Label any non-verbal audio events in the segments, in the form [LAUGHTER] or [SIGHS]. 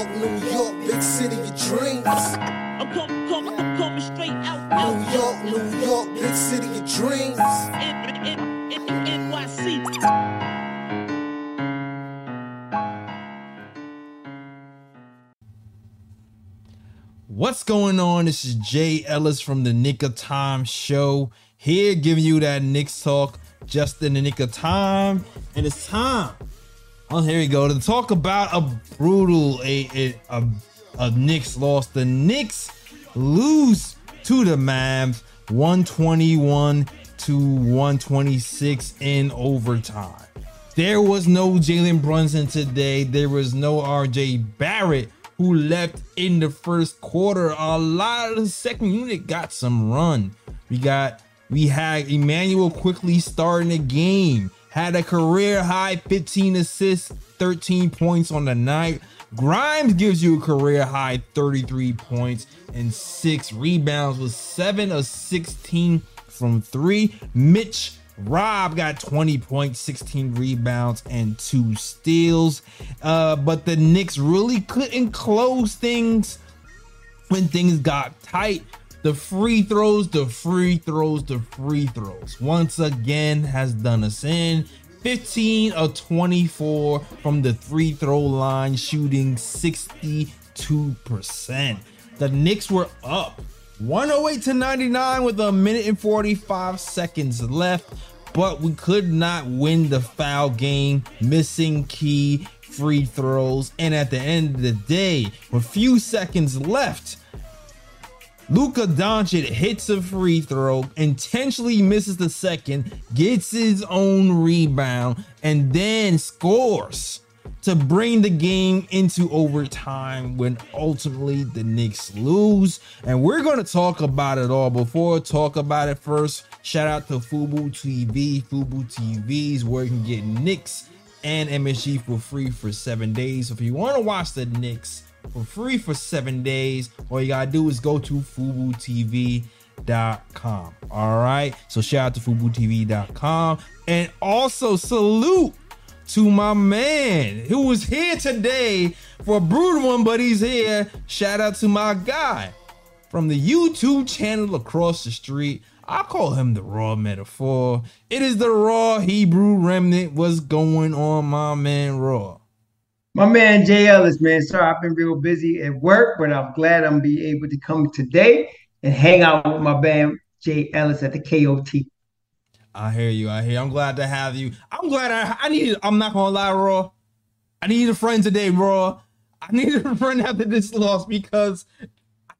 York, New York, big city of dreams. I'm coming, coming, I'm coming straight out, out, New York, New York, big city of dreams. NYC. What's going on? This is Jay Ellis from the Knick of Time Show. Here giving you that Knicks talk just in the nick of time. And it's time. Oh, here we go. To talk about a brutal a a, a, a Knicks loss. The Knicks lose to the Mavs 121 to 126 in overtime. There was no Jalen Brunson today. There was no RJ Barrett who left in the first quarter. A lot of the second unit got some run. We got we had Immanuel Quickley starting the game. Had a career high 15 assists, 13 points on the night. Grimes gives you a career high 33 points and six rebounds with seven of 16 from three. Mitch Rob got 20 points, 16 rebounds, and two steals. Uh, but the Knicks really couldn't close things when things got tight. The free throws, the free throws, the free throws. Once again, has done us in. 15 of 24 from the free throw line, shooting 62%. The Knicks were up 108 to 99 with a minute and 45 seconds left, but we could not win the foul game, missing key free throws. And at the end of the day, with few seconds left, Luka Doncic hits a free throw, intentionally misses the second, gets his own rebound, and then scores to bring the game into overtime when ultimately the Knicks lose. And we're going to talk about it all. Before I talk about it first, shout out to fuboTV. Fubu TVs where you can get Knicks and MSG for free for seven days. So if you want to watch the Knicks, for free for seven days. All you gotta do is go to fuboTV.com. All right. So shout out to fuboTV.com. And also salute to my man who was here today for a brutal one, but he's here. Shout out to my guy from the YouTube channel across the street. I call him the raw metaphor. It is the raw Hebrew remnant. What's going on, my man Raw? My man Jay Ellis, man. Sorry, I've been real busy at work, but I'm glad I'm be able to come today and hang out with my band Jay Ellis at the KOT. I hear you. I hear. You. I'm glad to have you. I'm glad. I, I need. I'm not gonna lie, Raw. I need a friend today, Raw. I [LAUGHS] needed a friend after this loss because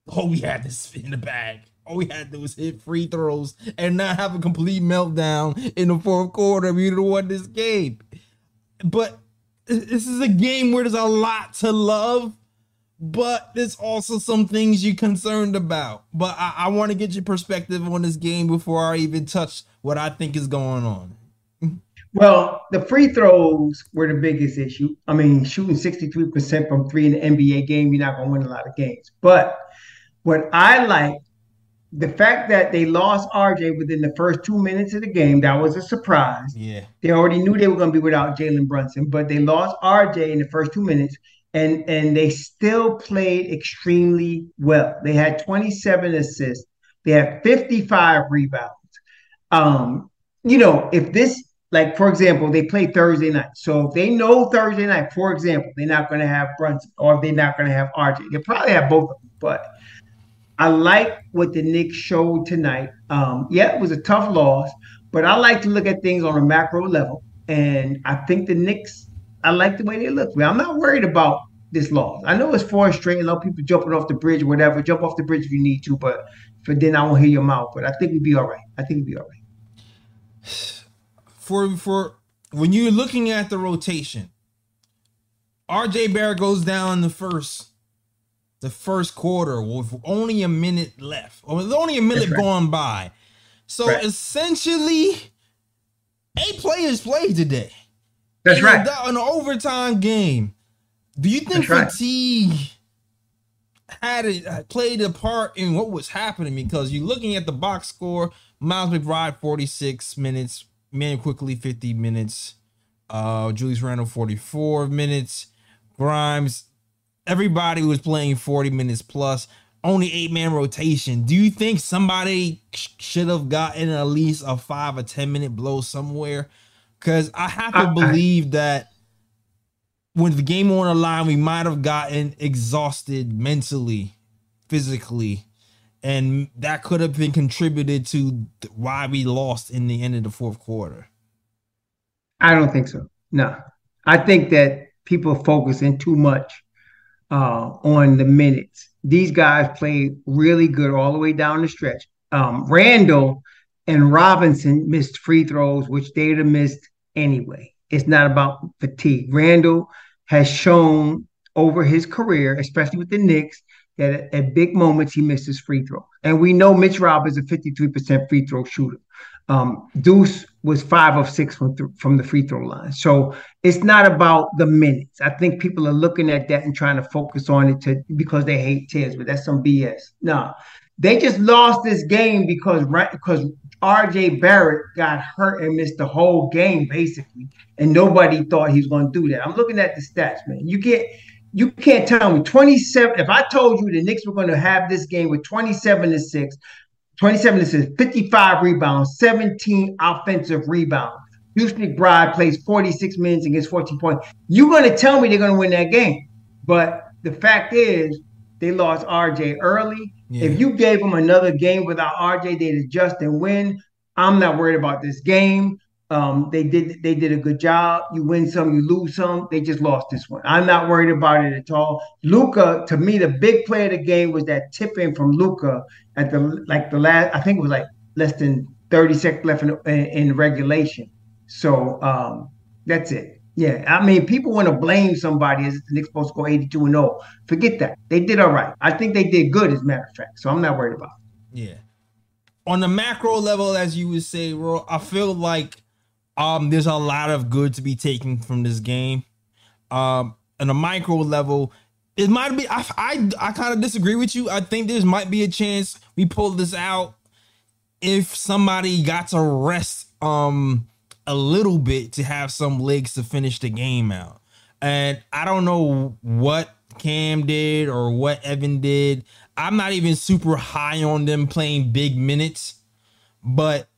all we had this in the bag. All we had to do was hit free throws and not have a complete meltdown in the fourth quarter. We would have won this game. But this is a game where there's a lot to love, but there's also some things you're concerned about. But I, I want to get your perspective on this game before I even touch what I think is going on. Well, the free throws were the biggest issue. I mean, shooting 63% from three in the NBA game, you're not going to win a lot of games. But what I like, the fact that they lost RJ within the first two minutes of the game, that was a surprise. Yeah. They already knew they were going to be without Jalen Brunson, but they lost RJ in the first two minutes, and and they still played extremely well. They had 27 assists, they had 55 rebounds. Um, you know, if this, like for example, they play Thursday night, so if they know Thursday night, for example, they're not going to have Brunson or they're not going to have RJ. They probably have both of them, but. I like what the Knicks showed tonight. Um, yeah, it was a tough loss, but I like to look at things on a macro level. And I think the Knicks, I like the way they look. I'm not worried about this loss. I know it's four straight. I know people jumping off the bridge or whatever. Jump off the bridge if you need to, but for then I won't hear your mouth. But I think we'd be all right. I think we'd be all right. [SIGHS] For for when you're looking at the rotation, RJ Barrett goes down in the first the first quarter with only a minute left, or with only a minute right. going by. So Right. essentially, eight players played today. That's In right. a- An overtime game. Do you think That's right. fatigue had it uh, played a part in what was happening? Because you're looking at the box score, Miles McBride 46 minutes, Man Quickley 50 minutes, uh, Julius Randle 44 minutes, Grimes everybody was playing 40 minutes plus, only eight man rotation. Do you think somebody sh- should have gotten at least a five or 10 minute blow somewhere? Because I have to believe that when the game on the line, we might have gotten exhausted mentally, physically, and that could have been contributed to why we lost in the end of the fourth quarter. I don't think so. No, I think that people are focusing too much uh, on the minutes. These guys played really good all the way down the stretch. Um, Randle and Robinson missed free throws, which they'd have missed anyway. It's not about fatigue. Randle has shown over his career, especially with the Knicks, that at, at big moments he misses free throws. And we know Mitch Rob is a 53% free throw shooter. Um, Deuce was five of six from, th- from the free throw line. So it's not about the minutes. I think people are looking at that and trying to focus on it to because they hate Tibbs, but that's some BS. No, they just lost this game because right because RJ Barrett got hurt and missed the whole game basically, and nobody thought he was going to do that. I'm looking at the stats, man. You can't you can't tell me 27. If I told you the Knicks were going to have this game with 27 to six, 27 assists, 55 rebounds, 17 offensive rebounds. Deuce McBride plays 46 minutes and gets 14 points. You're going to tell me they're going to win that game. But the fact is, they lost RJ early. Yeah. If you gave them another game without RJ, they'd adjust and win. I'm not worried about this game. Um, they did they did a good job. You win some, you lose some. They just lost this one. I'm not worried about it at all. Luka, to me, the big play of the game was that tip in from Luka at the like the last. I think it was like less than 30 seconds left in, in, in regulation. So um, that's it. Yeah, I mean, people want to blame somebody as the Knicks supposed to go 82 and 0. Forget that. They did all right. I think they did good, as a matter of fact. So I'm not worried about it. Yeah. On the macro level, as you would say, Ro, I feel like um there's a lot of good to be taken from this game. Um, on a micro level, it might be. I I, I kind of disagree with you. I think there might be a chance we pull this out if somebody got to rest um a little bit to have some legs to finish the game out. And I don't know what Cam did or what Evan did. I'm not even super high on them playing big minutes, but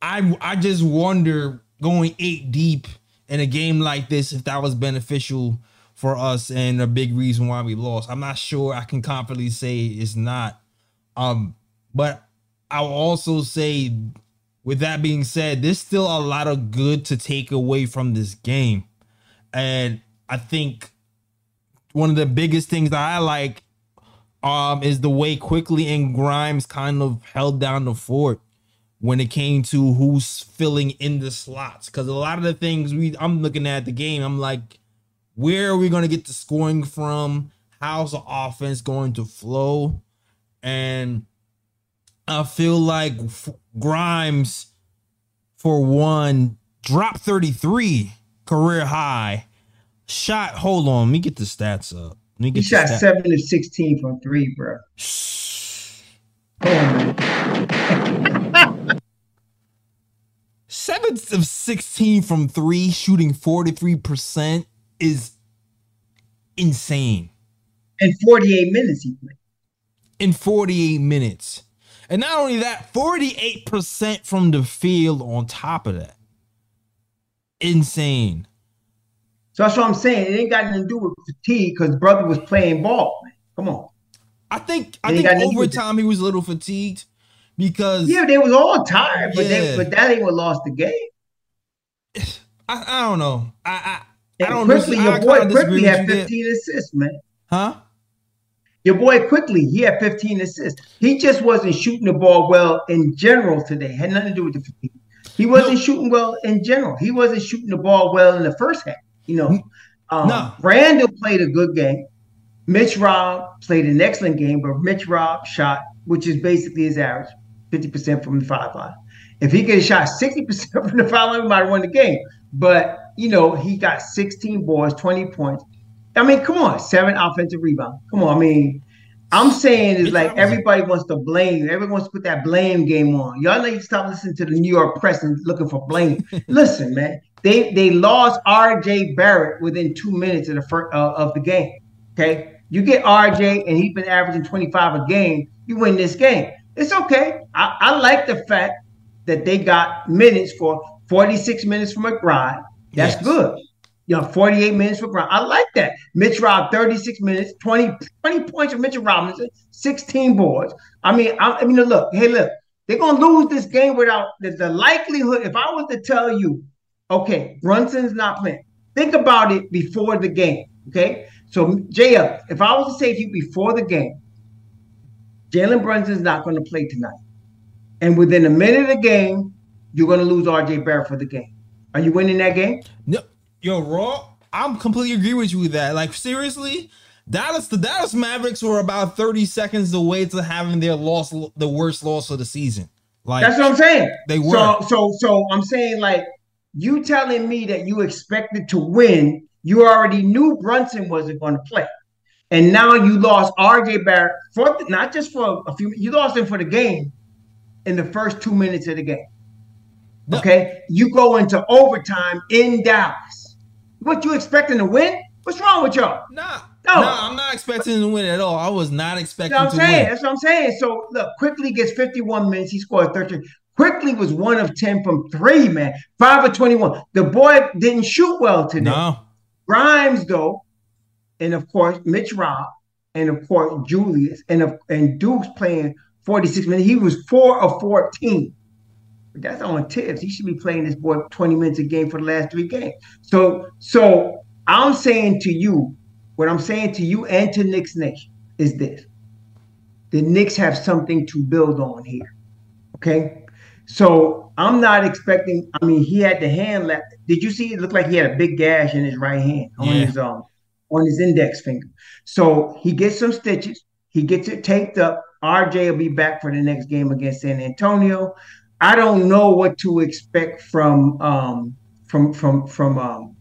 I I just wonder going eight deep in a game like this if that was beneficial for us and a big reason why we lost. I'm not sure I can confidently say it's not. Um, but I'll also say, with that being said, there's still a lot of good to take away from this game. And I think one of the biggest things that I like um is the way Quickley and Grimes kind of held down the fort when it came to who's filling in the slots. Cause a lot of the things we I'm looking at the game, I'm like, where are we gonna get the scoring from? How's the offense going to flow? And I feel like F- Grimes, for one, dropped 33 career high. Shot, hold on, let me get the stats up. Let me get the shot stat- seven of 16 from three, bro. Seven of 16 from three, shooting 43% is insane In 48 minutes, he played. in 48 minutes. And not only that, 48% from the field on top of that. Insane. So that's what I'm saying. It ain't got nothing to do with fatigue because brother was playing ball, man. Come on. I think I think got nothing to do with overtime he was a little fatigued because Yeah, they was all tired, but Yeah. they but that ain't what lost the game. I, I don't know. I I, I don't Quickley, your boy Quickley had you there. 15 assists, man. Huh? Your boy Quickley, he had 15 assists. He just wasn't shooting the ball well in general today. Had nothing to do with the fatigue. He wasn't No. shooting well in general. He wasn't shooting the ball well in the first half. You know, um, No. Randle played a good game. Mitch Rob played an excellent game, but Mitch Rob shot, which is basically his average, 50% from the five line. If he could have shot 60% [LAUGHS] from the five line, we might have won the game. But, you know, he got 16 boards, 20 points. I mean, come on, seven offensive rebounds. Come on. I mean, I'm saying is like everybody wants to blame. Everyone wants to put that blame game on. Y'all need to stop listening to the New York press and looking for blame. [LAUGHS] Listen, man, they they lost R.J. Barrett within two minutes of the first uh, of the game. Okay, You get RJ, and he's been averaging 25 a game. You win this game. It's okay. I, I like the fact that they got minutes for 46 minutes for McBride. That's Yes. good. You know, 48 minutes for Brown. I like that. Mitch Rob, 36 minutes, 20, 20 points for Mitchell Robinson, 16 boards. I mean, I, I mean, look, hey, look, they're gonna lose this game without there's the likelihood. If I was to tell you, okay, Brunson's not playing, think about it before the game. Okay. So JL, if I was to say to you before the game, Jalen Brunson's not going to play tonight. And within a minute of the game, you're going to lose RJ Barrett for the game. Are you winning that game? No, yo, Raw. I'm completely agree with you with that. Like seriously, Dallas, the Dallas Mavericks were about 30 seconds away to having their loss, the worst loss of the season. Like That's what I'm saying. They were. So, so, so I'm saying like you telling me that you expected to win. You already knew Brunson wasn't going to play, and now you lost RJ Barrett for not just for a few. You lost him for the game in the first two minutes of the game. No. Okay, you go into overtime in Dallas. What you expecting to win? What's wrong with y'all? Nah, No. nah, I'm not expecting to win at all. I was not expecting That's what to I'm saying. win. That's what I'm saying. So look, Quickley gets 51 minutes. He scored 13. Quickley was one of 10 from three, man. Five of 21. The boy didn't shoot well today. No, Grimes, though, and of course, Mitch Rob, and of course, Julius, and of, and Deuce playing 46 minutes. He was four of 14. But that's on Tibbs. He should be playing this boy 20 minutes a game for the last three games. So, so I'm saying to you, what I'm saying to you and to Knicks Nation is this. The Knicks have something to build on here. Okay. So I'm not expecting. I mean, he had the hand left. Did you see it looked like he had a big gash in his right hand on Yeah. his um on his index finger. So he gets some stitches. He gets it taped up. RJ will be back for the next game against San Antonio. I don't know what to expect from um from from from um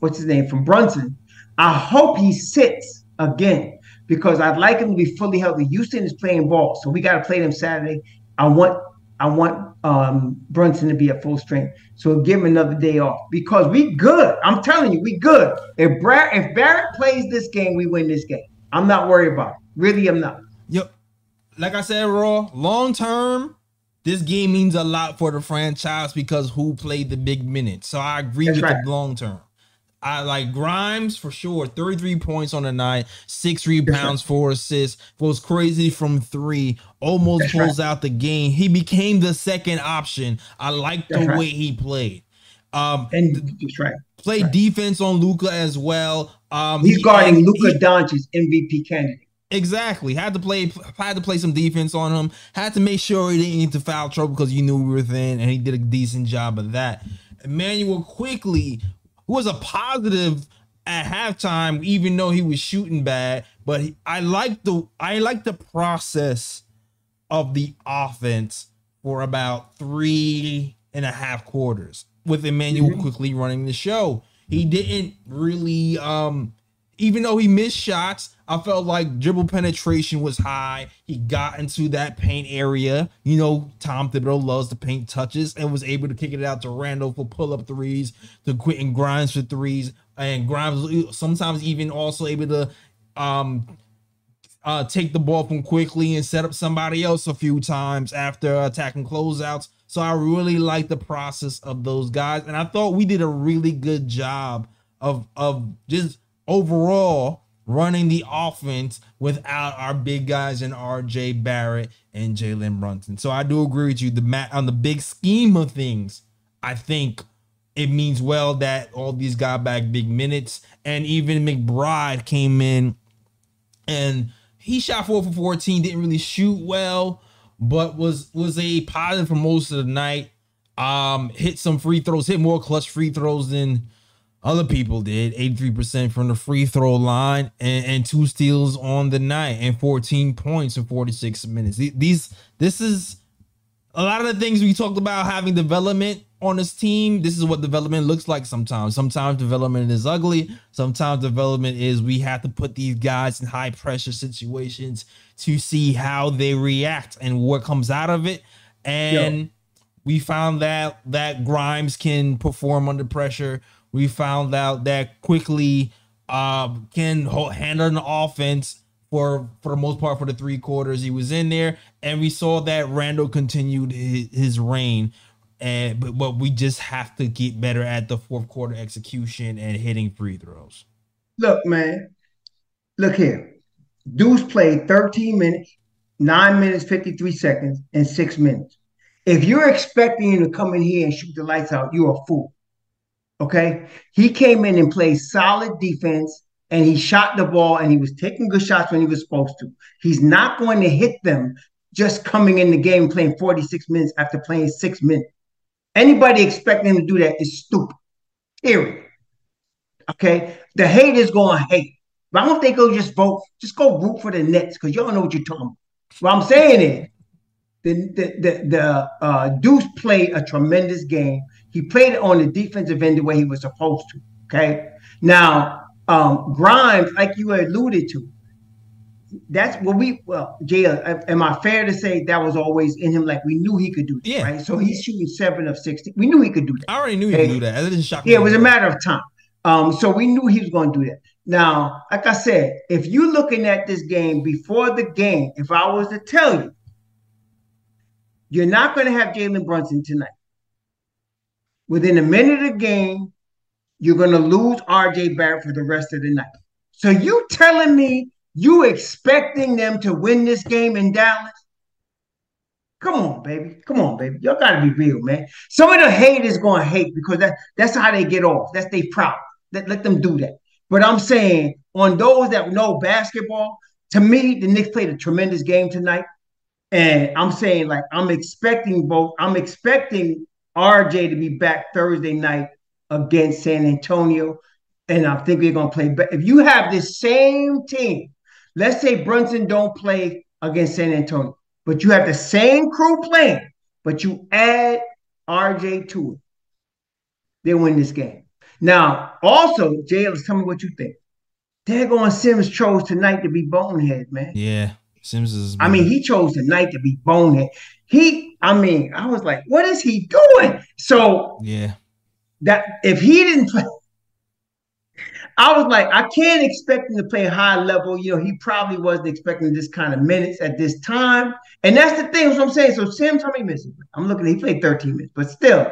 what's his name from Brunson. I hope he sits again because I'd like him to be fully healthy. Houston is playing ball, so we got to play them Saturday. I want I want um, Brunson to be at full strength, so give him another day off because we good. I'm telling you, we good. If Brad, if Barrett plays this game, we win this game. I'm not worried about it. Really, I'm not. Yep. Like I said, Raw, long term, this game means a lot for the franchise because who played the big minutes. So I agree That's with right. the long term. I like Grimes for sure. 33 points on the night, six rebounds, four assists. Goes crazy from three, almost That's pulls out the game. He became the second option. I like the right. way he played. Um, And right. played right. defense on Luka as well. Um, He's he- guarding and Luka he- Doncic, MVP candidate. Exactly. Had to play had to play some defense on him. Had to make sure he didn't get into foul trouble because you knew we were thin, and he did a decent job of that. Immanuel Quickley was a positive at halftime, even though he was shooting bad. But he- I like the I like the process of the offense for about three and a half quarters with Immanuel Quickley running the show. He didn't really um even though he missed shots, I felt like dribble penetration was high. He got into that paint area. You know, Tom Thibodeau loves the paint touches and was able to kick it out to Randle for pull up threes, to Quentin Grimes for threes, and Grimes sometimes even also able to um uh, take the ball from Quickley and set up somebody else a few times after attacking closeouts. So I really like the process of those guys, and I thought we did a really good job of of just overall running the offense without our big guys and R.J. Barrett and Jalen Brunson. So I do agree with you. The mat on the big scheme of things, I think it means well that all these got back big minutes, and even McBride came in and he shot four for 14 didn't really shoot well but was was a positive for most of the night um hit some free throws hit more clutch free throws than other people did 83% from the free throw line and, and two steals on the night and 14 points in 46 minutes these this is a lot of the things we talked about having development on this team, this is what development looks like sometimes. Sometimes development is ugly. Sometimes development is we have to put these guys in high pressure situations to see how they react and what comes out of it. And we found that that Grimes can perform under pressure. We found out that Quickley um, can handle the offense for for the most part for the three quarters he was in there, and we saw that Randle continued his, his reign. And but, but we just have to get better at the fourth quarter execution and hitting free throws. Look, man, look here. Deuce played 13 minutes, 9 minutes, 53 seconds, and 6 minutes. If you're expecting him to come in here and shoot the lights out, you're a fool. Okay? He came in and played solid defense and he shot the ball and he was taking good shots when he was supposed to. He's not going to hit them just coming in the game playing 46 minutes after playing 6 minutes. Anybody expecting him to do that is stupid. Period. Okay? The haters going to hate. Why don't think they go just vote? Just go root for the Nets because y'all know what you're talking about. What I'm saying is the the the, the uh, Deuce played a tremendous game. He played it on the defensive end the way he was supposed to. Okay. Now, um, Grimes, like you alluded to, that's what we well, Jay, am I fair to say that was always in him? Like we knew he could do that, Yeah. right? So he's shooting seven of sixty. We knew he could do that. I already knew he could do that. That didn't shock me. Yeah, it was a matter of time. Um, so we knew he was going to do that. Now, like I said, if you're looking at this game before the game, if I was to tell you, you're not going to have Jalen Brunson tonight. Within a minute of the game, you're going to lose RJ Barrett for the rest of the night. So you telling me you expecting them to win this game in Dallas? Come on, baby. Come on, baby. Y'all gotta be real, man. Some of the haters gonna hate because that, that's how they get off. That's they proud. Let, let them do that. But I'm saying on those that know basketball, to me, the Knicks played a tremendous game tonight. And I'm saying, like, I'm expecting both. I'm expecting RJ to be back Thursday night against San Antonio. And I think we're gonna play. But if you have this same team, let's say Brunson don't play against San Antonio, but you have the same crew playing, but you add RJ to it, they win this game. Now, also, Jay, let's tell me what you think. Dagon Sims chose tonight to be bonehead, man. Yeah, Sims is. I mean, he chose tonight to be bonehead. He, I mean, I was like, what is he doing? So yeah, that if he didn't play, [LAUGHS] I was like, I can't expect him to play high level. You know, he probably wasn't expecting this kind of minutes at this time. And that's the thing, what I'm saying. So Sims, how many minutes? I'm looking, he played 13 minutes, but still,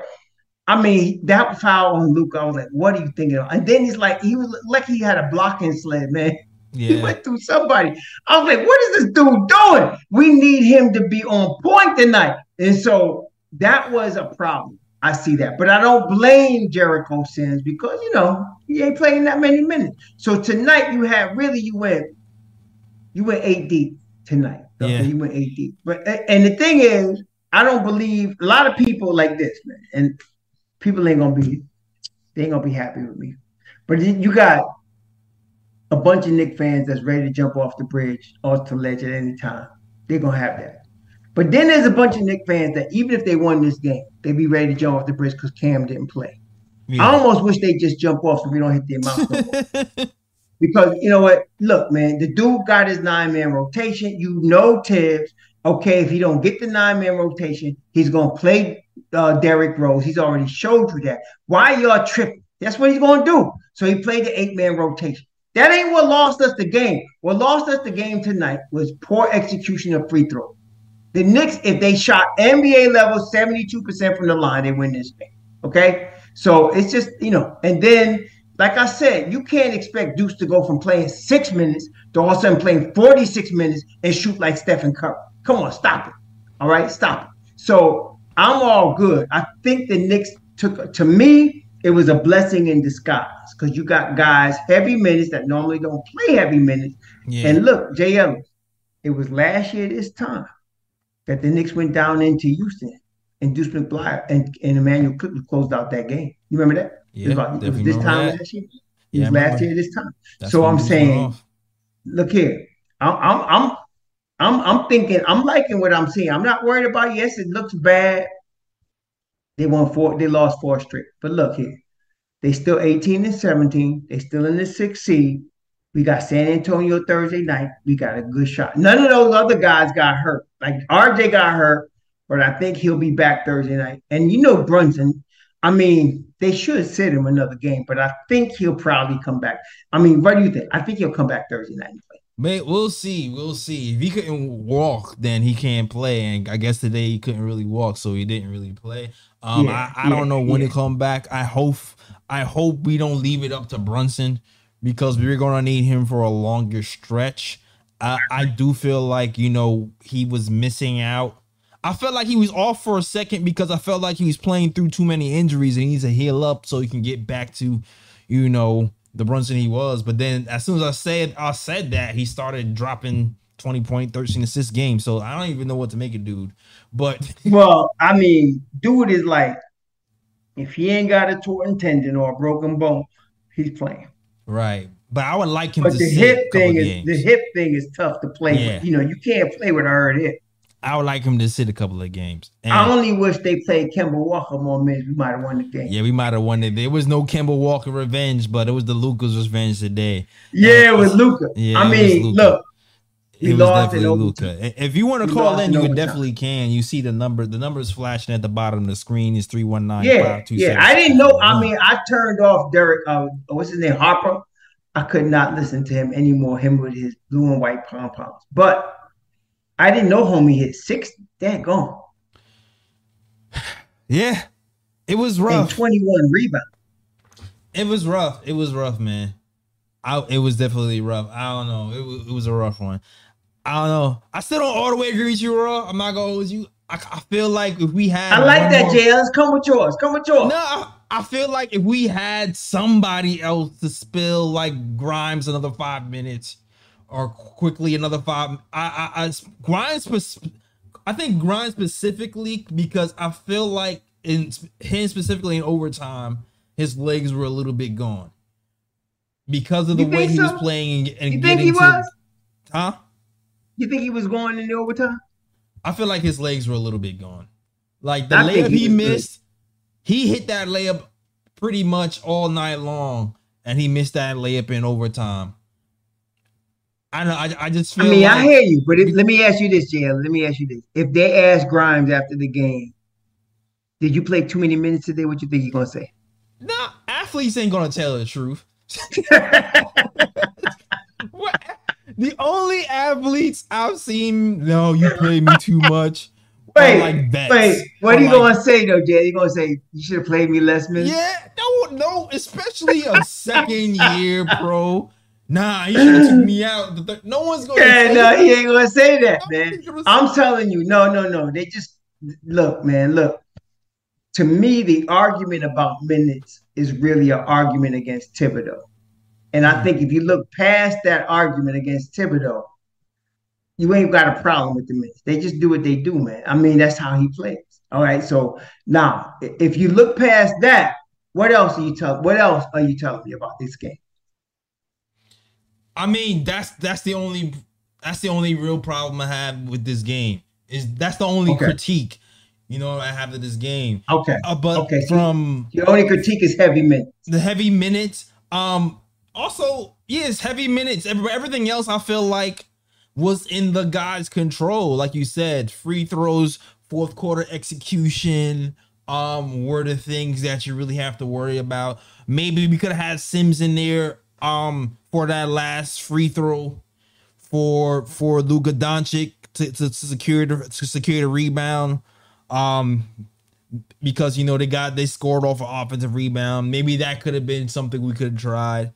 I mean, that foul on Luke, I was like, what are you thinking of? And then he's like, he was like he had a blocking sled, man. [LAUGHS] Yeah. He went through somebody. I was like, what is this dude doing? We need him to be on point tonight. And so that was a problem. I see that. But I don't blame Jericho Sims because, you know, he ain't playing that many minutes. So tonight you had really, you went, you went eight deep tonight. Yeah. You went eight deep. But and the thing is, I don't believe a lot of people like this, man. And people ain't gonna be, they ain't gonna be happy with me. But you got a bunch of Nick fans that's ready to jump off the bridge off the ledge at any time. They're gonna have that. But then there's a bunch of Nick fans that even if they won this game, they'd be ready to jump off the bridge because Cam didn't play. I almost wish they just jump off so we don't hit the amount. no [LAUGHS] because you know what? Look, man, the dude got his nine man rotation. You know Tibbs. Okay, if he don't get the nine man rotation, he's gonna play uh, Derrick Rose. He's already showed you that. Why y'all tripping? That's what he's gonna do. So he played the eight man rotation. That ain't what lost us the game. What lost us the game tonight was poor execution of free throws. The Knicks, if they shot NBA level 72% from the line, they win this game. Okay. So it's just, you know, and then, like I said, you can't expect Deuce to go from playing six minutes to all of a sudden playing 46 minutes and shoot like Stephen Curry. Come on, stop it. All right, stop it. So I'm all good. I think the Knicks took, to me, it was a blessing in disguise because you got guys heavy minutes that normally don't play heavy minutes. yeah. And look, Ellis, it was last year this time that the Knicks went down into Houston and Deuce McBride and, and Emmanuel Clippers closed out that game. You remember that? Yeah, it was, about- it was this time that. last year. It Yeah, was last year this time. That's so I'm saying, look here, I'm, I'm, I'm, I'm, I'm thinking, I'm liking what I'm seeing. I'm not worried about. Yes, it looks bad. They won four. They lost four straight. But look here, they still 18 and 17. They still in the sixth seed. We got San Antonio Thursday night. We got a good shot. None of those other guys got hurt. Like RJ got hurt, but I think he'll be back Thursday night. And you know Brunson. I mean, they should sit him another game, but I think he'll probably come back. I mean, what do you think? I think he'll come back Thursday night and play. Mate, we'll see. We'll see. If he couldn't walk, then he can't play. And I guess today he couldn't really walk, so he didn't really play. Um, Yeah, I, I don't know when yeah. he come back. I hope I hope we don't leave it up to Brunson because we're gonna need him for a longer stretch. I, I do feel like you know he was missing out. I felt like he was off for a second because I felt like he was playing through too many injuries and he needs to heal up so he can get back to, you know, the Brunson he was. But then as soon as I said I said that, he started dropping 20 point, 13 assist game. So I don't even know what to make it, dude. But [LAUGHS] Well, I mean, dude is like, if he ain't got a torn tendon or a broken bone, he's playing. Right. But I would like him But to the sit hip a couple thing is games. the hip thing is tough to play Yeah. with. You know, you can't play with a hurt hip. I would like him to sit a couple of games. And I only wish they played Kemba Walker more minutes. We might have won the game. yeah, we might have won it. There was no Kemba Walker revenge, but it was the Luka's revenge today. Yeah, with uh, Luka. Yeah, I it was mean, look, We it was lost definitely. Luka. If you want to call in, you definitely can. You see the number. The number is flashing at the bottom of the screen. Is three one nine. yeah, yeah. I didn't know. I mean, I turned off Derek. Uh, what's his name? Harper. I could not listen to him anymore. Him with his blue and white pom poms. But I didn't know homie hit six. That gone [SIGHS] yeah, it was and rough. twenty one rebound. It was rough. It was rough, man. I it was definitely rough. I don't know. It was it was a rough one. I don't know. I still don't all the way agree with you, Raw. I'm not gonna hold you. I, I feel like if we had I like that, JLs. Come with yours. Come with yours. No, I, I feel like if we had somebody else to spill like Grimes another five minutes or Quickley another five, I, I, I Grimes, I think Grimes specifically because I feel like in him specifically in overtime, his legs were a little bit gone because of the way think he was playing and, and You getting think he to, was? huh? You think he was going in the overtime? I feel like his legs were a little bit gone. Like the I layup he he, was good. missed, he hit that layup pretty much all night long, and he missed that layup in overtime. I know. I, I just I mean, like, I hear you, but if, let me ask you this, JL. Let me ask you this: If they ask Grimes after the game, did you play too many minutes today? What do you think he's gonna say? Nah, athletes ain't gonna tell the truth. [LAUGHS] The only athletes I've seen, no, you played me too [LAUGHS] much. Wait, like vets. wait. What are you like- gonna say though, Jay? You gonna say you should have played me less minutes? Yeah, no, no, especially a second year pro. Nah, he should have took me out. Thir- No one's gonna. Yeah, no, that. he ain't gonna say that, No man. I'm telling you, no, no, no. They just look, man. Look, to me, the argument about minutes is really an argument against Thibodeau. And I think if you look past that argument against Thibodeau, you ain't got a problem with the minutes. They just do what they do, man. I mean, that's how he plays. All right. So now, if you look past that, what else are you telling? What else are you telling me about this game? I mean, that's that's the only that's the only real problem I have with this game. Is that's the only Okay. critique, you know, I have of this game. Okay. Uh, but Okay, so- from Your only critique is heavy minutes. the heavy minutes. Um, also, yes, heavy minutes. Everything else, I feel like was in the guy's control. Like you said, free throws, fourth quarter execution. Um, were the things that you really have to worry about. Maybe we could have had Sims in there. Um, for that last free throw, for for Luka Doncic to, to, to secure the to secure the rebound. Um, because you know they got they scored off an offensive rebound. Maybe that could have been something we could have tried.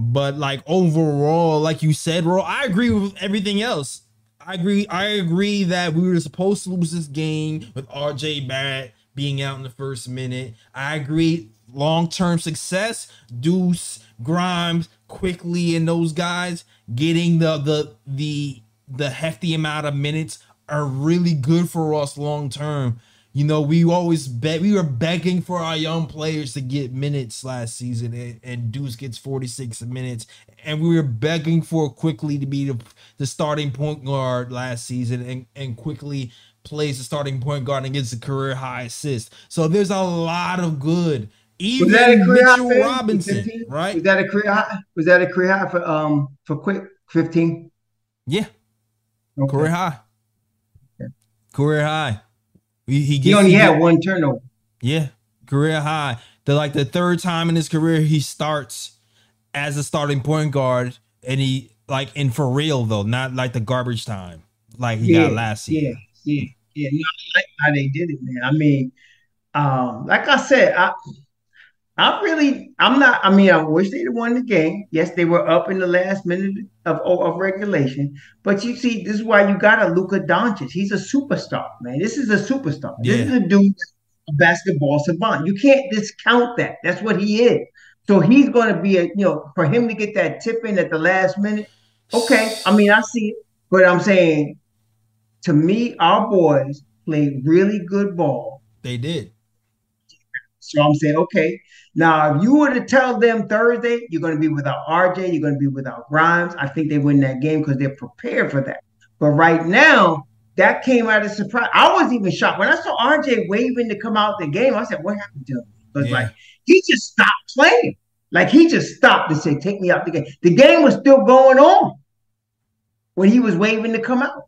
But like overall, like you said, bro, I agree with everything else. I agree. I agree that we were supposed to lose this game with RJ Barrett being out in the first minute. I agree. Long term success, Deuce, Grimes, Quickley, and those guys getting the the the the hefty amount of minutes are really good for us long term. You know, we always bet we were begging for our young players to get minutes last season, and, and Deuce gets 46 minutes, and we were begging for Quickley to be the, the starting point guard last season, and, and Quickley plays the starting point guard and gets a career high assist. So there's a lot of good. Even Was that a career high? Mitchell him? Robinson, 15? right? Was that a career high? Was that a career high for um for quick fifteen? Yeah, Okay. career high. Okay. Career high. He, he, He only he had get- one turnover. Yeah. career high. The like the third time in his career he starts as a starting point guard, and he like in for real though, not like the garbage time like he got last season. Yeah, yeah, yeah. No, I like how they did it, man. I mean, um, like I said, I I really, I'm not. I mean, I wish they'd won the game. Yes, they were up in the last minute of of regulation. But you see, this is why you got a Luka Doncic. He's a superstar, man. This is a superstar. Yeah. This is a dude, a basketball savant. You can't discount that. That's what he is. So he's going to be a, you know, for him to get that tip in at the last minute. Okay, I mean, I see it, but I'm saying, to me, our boys played really good ball. They did. So I'm saying, okay. Now, if you were to tell them Thursday, you're going to be without RJ, you're going to be without Grimes, I think they win that game because they're prepared for that. But right now, that came out of surprise. I was even shocked when I saw RJ waving to come out the game. I said, "What happened to him?" Because Yeah. like he just stopped playing. Like he just stopped and said, "Take me out the game." The game was still going on when he was waving to come out.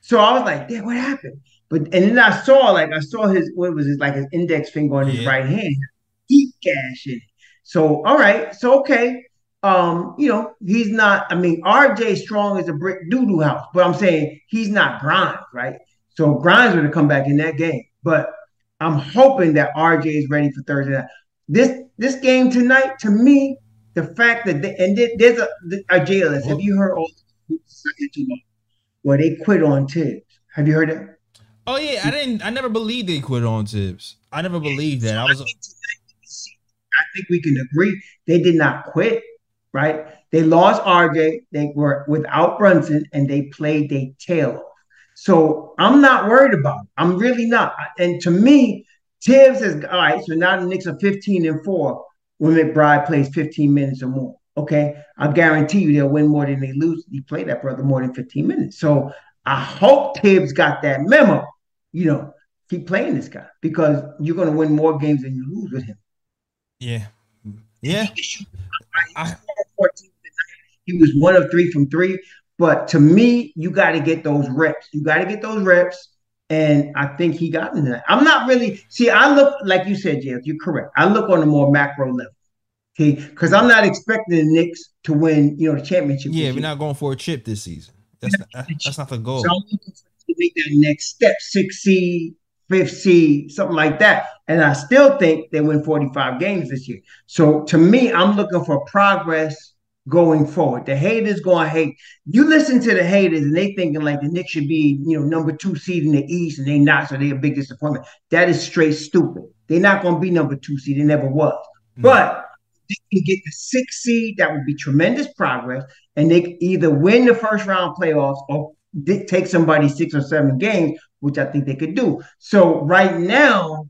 So I was like, "Damn, what happened?" But and then I saw like I saw his what was his like his index finger on his Yeah. right hand, gash in it. So all right, so okay. Um, you know, he's not, I mean, RJ strong is a brick doo-doo house, but I'm saying he's not Grimes, right? So Grimes would have come back in that game. But I'm hoping that RJ is ready for Thursday night. This this game tonight, to me, the fact that they, and there- there's a a JLS. Have you heard all where they quit on Tibbs? Have you heard that? Oh yeah, I didn't. I never believed they quit on Tibbs. I never believed that. I was. I think we can agree they did not quit, right? They lost RJ, they were without Brunson, and they played their tail off. So I'm not worried about it. I'm really not. And to me, Tibbs is all right. So now the Knicks are 15 and 4 when McBride plays 15 minutes or more. Okay. I guarantee you they'll win more than they lose. He played that brother more than 15 minutes. So I hope Tibbs got that memo. You know, keep playing this guy because you're going to win more games than you lose with him. Yeah. Yeah. I, He was one of three from three. But to me, you got to get those reps. You got to get those reps. And I think he got into that. I'm not really, see, I look, like you said, Jeff, you're correct. I look on a more macro level. Okay. Because I'm not expecting the Knicks to win, you know, the championship. yeah, this we're year. not going for a chip this season. That's not, that's not the goal. So I'm looking for to make that next step, six seed, fifth seed, something like that. And I still think they win 45 games this year. So to me, I'm looking for progress going forward. The haters going to hate. You listen to the haters and they thinking like the Knicks should be, you know, number two seed in the East and they not, so they're a big disappointment. That is straight stupid. They're not going to be number two seed. They never was. Mm. But they can get the six seed, that would be tremendous progress. And they either win the first round playoffs or take somebody six or seven games, which I think they could do. So right now,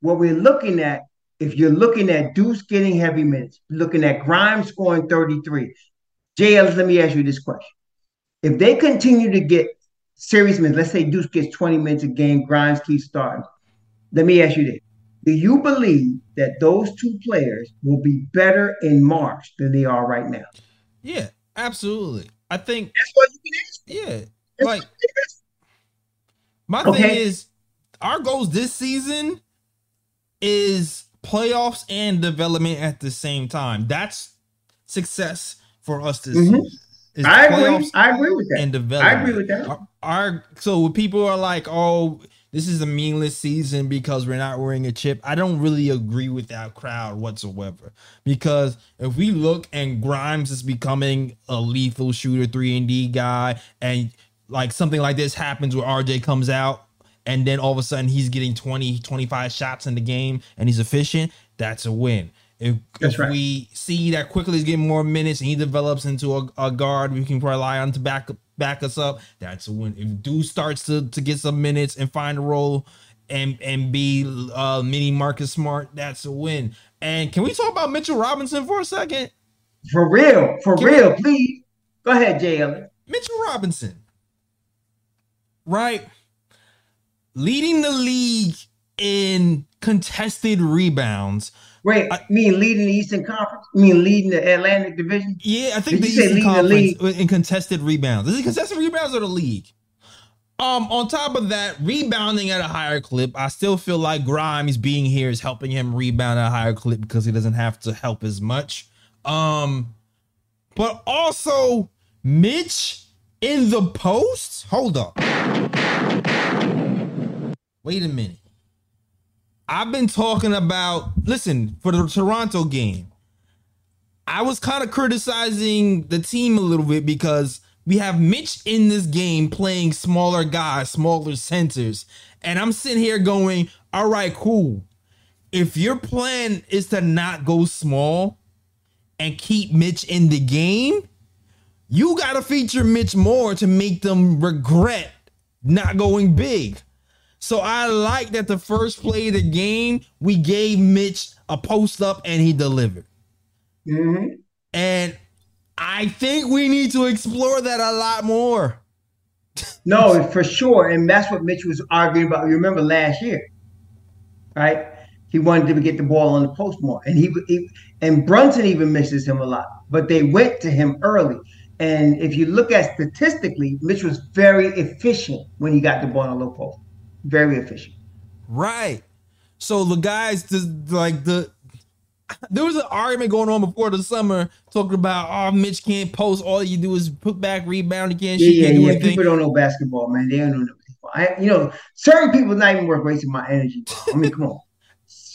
what we're looking at, if you're looking at Deuce getting heavy minutes, looking at Grimes scoring 33. JL, let me ask you this question. If they continue to get serious minutes, let's say Deuce gets 20 minutes a game, Grimes keeps starting. Let me ask you this. Do you believe that those two players will be better in March than they are right now? Yeah, absolutely. I think. That's what you can ask. Yeah, That's like what you can ask. my thing is, our goals this season is playoffs and development at the same time. That's success for us this Mhm. season. I agree. I agree with that. and development. I agree with that. Our, our- so when people are like, "Oh, this is a meaningless season because we're not wearing a chip," I don't really agree with that crowd whatsoever. Because if we look and Grimes is becoming a lethal shooter, three and D guy, and like something like this happens where RJ comes out and then all of a sudden he's getting 20 25 shots in the game and he's efficient that's a win if, if right. we see that Quickley he's getting more minutes and he develops into a, a guard we can rely on to back back us up that's a win if Deuce starts to, to get some minutes and find a role and and be uh mini Marcus Smart that's a win and can we talk about Mitchell Robinson for a second For real. For Can real, please. Go ahead, JL. Mitchell Robinson, right? Leading the league in contested rebounds. Wait, I- mean leading the Eastern Conference? You mean leading the Atlantic Division? Yeah, I think Did the Eastern the Conference league? in contested rebounds. Is it contested rebounds or the league? Um, on top of that, rebounding at a higher clip, I still feel like Grimes being here is helping him rebound at a higher clip because he doesn't have to help as much. Um, but also Mitch in the post. Hold up. Wait a minute. I've been talking about, listen, for the Toronto game, I was kind of criticizing the team a little bit because we have Mitch in this game playing smaller guys, smaller centers. And I'm sitting here going, all right, cool. If your plan is to not go small and keep Mitch in the game, you got to feature Mitch more to make them regret not going big. So I like that the first play of the game, we gave Mitch a post up and he delivered. Mhm. And I think we need to explore that a lot more. [LAUGHS] No, for sure. And that's what Mitch was arguing about. You remember last year, right? He wanted to get the ball on the post more. And he, he and Brunson even misses him a lot. But they went to him early. And if you look at statistically, Mitch was very efficient when he got the ball on the low post. Very efficient. Right. So the guys like the there was an argument going on before the summer talking about oh Mitch can't post. All you do is put back, rebound, again Yeah, yeah, yeah. anything. People don't know basketball, man. They don't know basketball. I, you know, certain people not even worth wasting my energy. I mean, come on. [LAUGHS]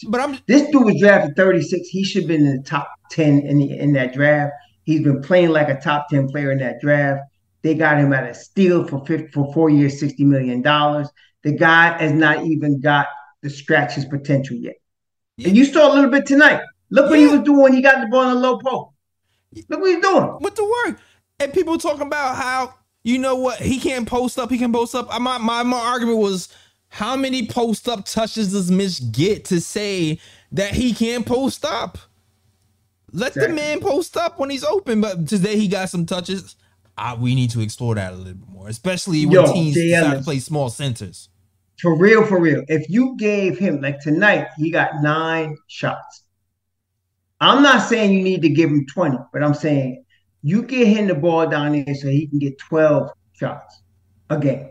But I'm This dude was drafted 36. He should have been in the top 10 in the, in that draft. He's been playing like a top 10 player in that draft. They got him at a steal for fif- for four years, $60 million. The guy has not even got to scratch his potential yet. And you saw a little bit tonight. Look what he was doing when he got the ball in the low post. Look what he's doing. what the work? And people talking about how you know what he can't post up, he can post up. My my my argument was how many post up touches does Mitch get to say that he can't post up? Let the man post up when he's open, but today he got some touches. I, we need to explore that a little bit more, especially when Yo, teams Jay decide to play small centers. For real, for real. If you gave him, like tonight, he got nine shots. I'm not saying you need to give him 20, but I'm saying you get him the ball down there so he can get 12 shots a game.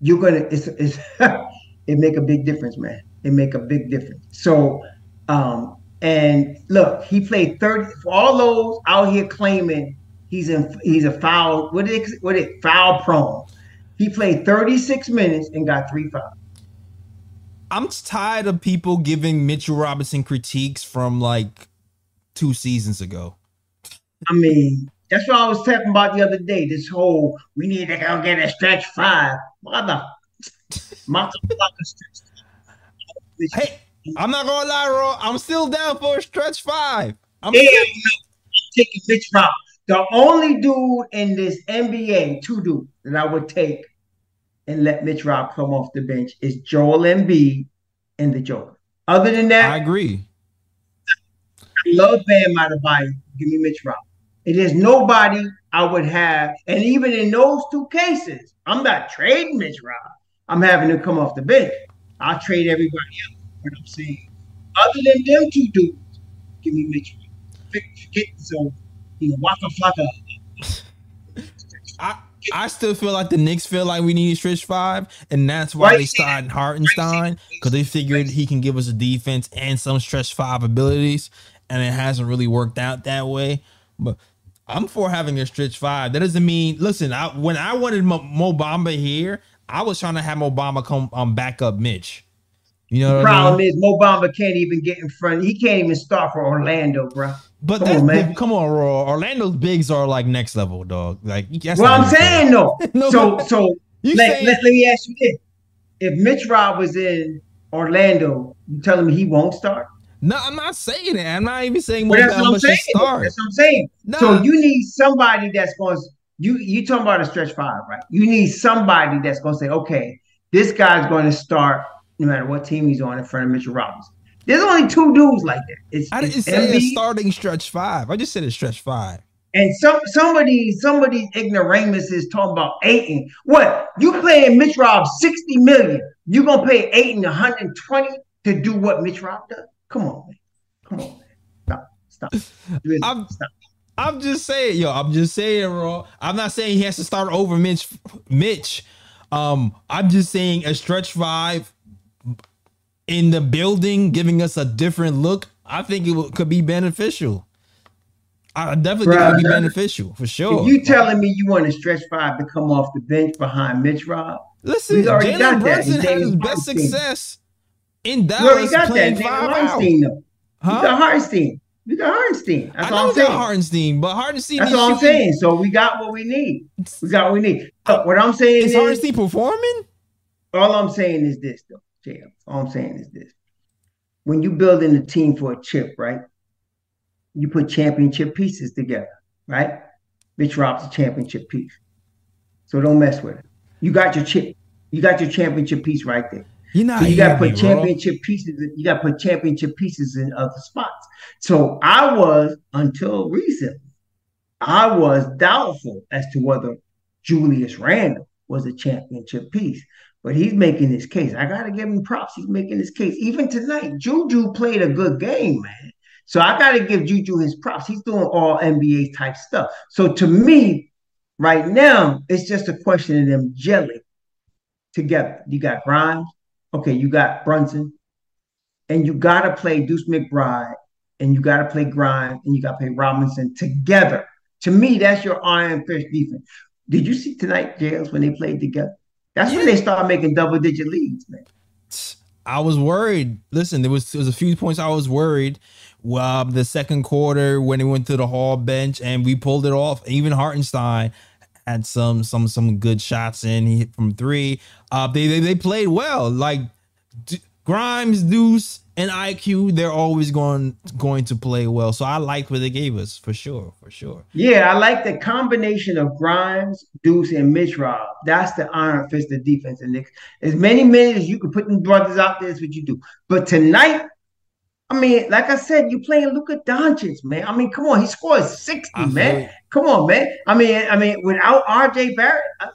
You're gonna it's it's [LAUGHS] it make a big difference, man. It make a big difference. So um and look, he played 30 for all those out here claiming he's in he's a foul, what is it what it foul prone. He played 36 minutes and got three fouls. I'm tired of people giving Mitchell Robinson critiques from like two seasons ago. I mean, that's what I was talking about the other day. This whole we need to go get a stretch five. Mother [LAUGHS] motherfucker stretch five. Hey, I'm not gonna lie, Raw. I'm still down for a stretch five. I'm still- no. I'm taking Mitch Rob. The only dude in this NBA, two dudes that I would take and let Mitch Rob come off the bench is Joel Embiid and the Joker. Other than that, I agree. I love Bam Adebayo. Give me Mitch Rob. It is nobody I would have, and even in those two cases, I'm not trading Mitch Rob. I'm having to come off the bench. I'll trade everybody else. But I'm saying, other than them two dudes, give me Mitch Rob. Forget so, you know, Waka Flocka. I I still feel like the Knicks feel like we need a stretch five, and that's why Right. they signed Hartenstein because they figured he can give us a defense and some stretch five abilities, and it hasn't really worked out that way. But I'm for having a stretch five. That doesn't mean listen. I when I wanted Mo, Mo Bamba here, I was trying to have Mo Bamba come um back up Mitch. You know The what I problem mean? is Mo Bamba can't even get in front. He can't even start for Orlando, bro. But Come on, man. come on, Raw. Orlando's bigs are like next level, dog. Like that's Well, I'm saying though. [LAUGHS] No, so so let, saying- let, let me ask you this. If Mitch Rob was in Orlando, you telling me he won't start? No, I'm not saying that. I'm not even saying But that's what I'm saying. start. That's what I'm saying. Nah. So you need somebody that's going to you you talking about a stretch five, right? You need somebody that's going to say, okay, this guy's going to start no matter what team he's on in front of Mitchell Robinson. There's only two dudes like that. It's, I didn't it's say a starting stretch five. I just said a stretch five. and some somebody somebody ignoramus is talking about Ayton. What you paying Mitch Rob sixty million? You gonna pay Ayton one hundred twenty to do what Mitch Rob does? Come on, man. Come on, man. Stop. Stop. Really, I'm- stop. I'm just saying, yo. I'm just saying, bro. I'm not saying he has to start over Mitch. Mitch. Um, I'm just saying a stretch five in the building, giving us a different look. I think it w- could be beneficial. I definitely think it would be beneficial for sure. If you telling me you want a stretch five to come off the bench behind Mitch Rob, Listen, we already Jalen got that. Brunson had his best success in Dallas got that. playing Nigga five out. Hartenstein, though. Huh? You got Hartenstein. You got Hartenstein. That's I all know I'm we got saying. Hartenstein, but Hartenstein That's all I'm shooting- saying. So we got what we need. We got what we need. Uh, but what I'm saying Is is, Hartenstein performing? all I'm saying is this, though, JL. All I'm saying is this. When you building a team for a chip, right? You put championship pieces together, right? Mitch Rob's a championship piece. So don't mess with it. You got your chip. You got your championship piece right there. You're not So you got to put championship pieces. You got to put championship pieces in other spots. So I was until recently, I was doubtful as to whether Julius Randle was a championship piece. But he's making his case. I got to give him props. He's making his case. Even tonight, Juju played a good game, man. So I got to give Juju his props. He's doing all NBA type stuff. So to me, right now, it's just a question of them gelling together. You got Grimes, okay, you got Brunson, and you got to play Deuce McBride, and you got to play Grimes, and you got to play Robinson together. To me, that's your iron fist defense. Did you see tonight, Jails, when they played together? That's when they start making double digit leads, man. I was worried. Listen, there was there was a few points I was worried. Well, the second quarter when they went to the hall bench and we pulled it off. Even Hartenstein had some some some good shots in he hit from three. Uh, they they, they played well. Like D- Grimes, Deuce, and IQ, they're always going going to play well. So I liked what they gave us for sure, for sure. Yeah, I like the combination of Grimes, Deuce, and Mitch Rob. That's the iron fist of defense. And Knicks. As many minutes as you can put them brothers out there is what you do. But tonight, I mean, like I said, you playing Luka Doncic, man. I mean, come on, he scored 60, I man. Come on, man. I mean, I mean, without RJ Barrett, I-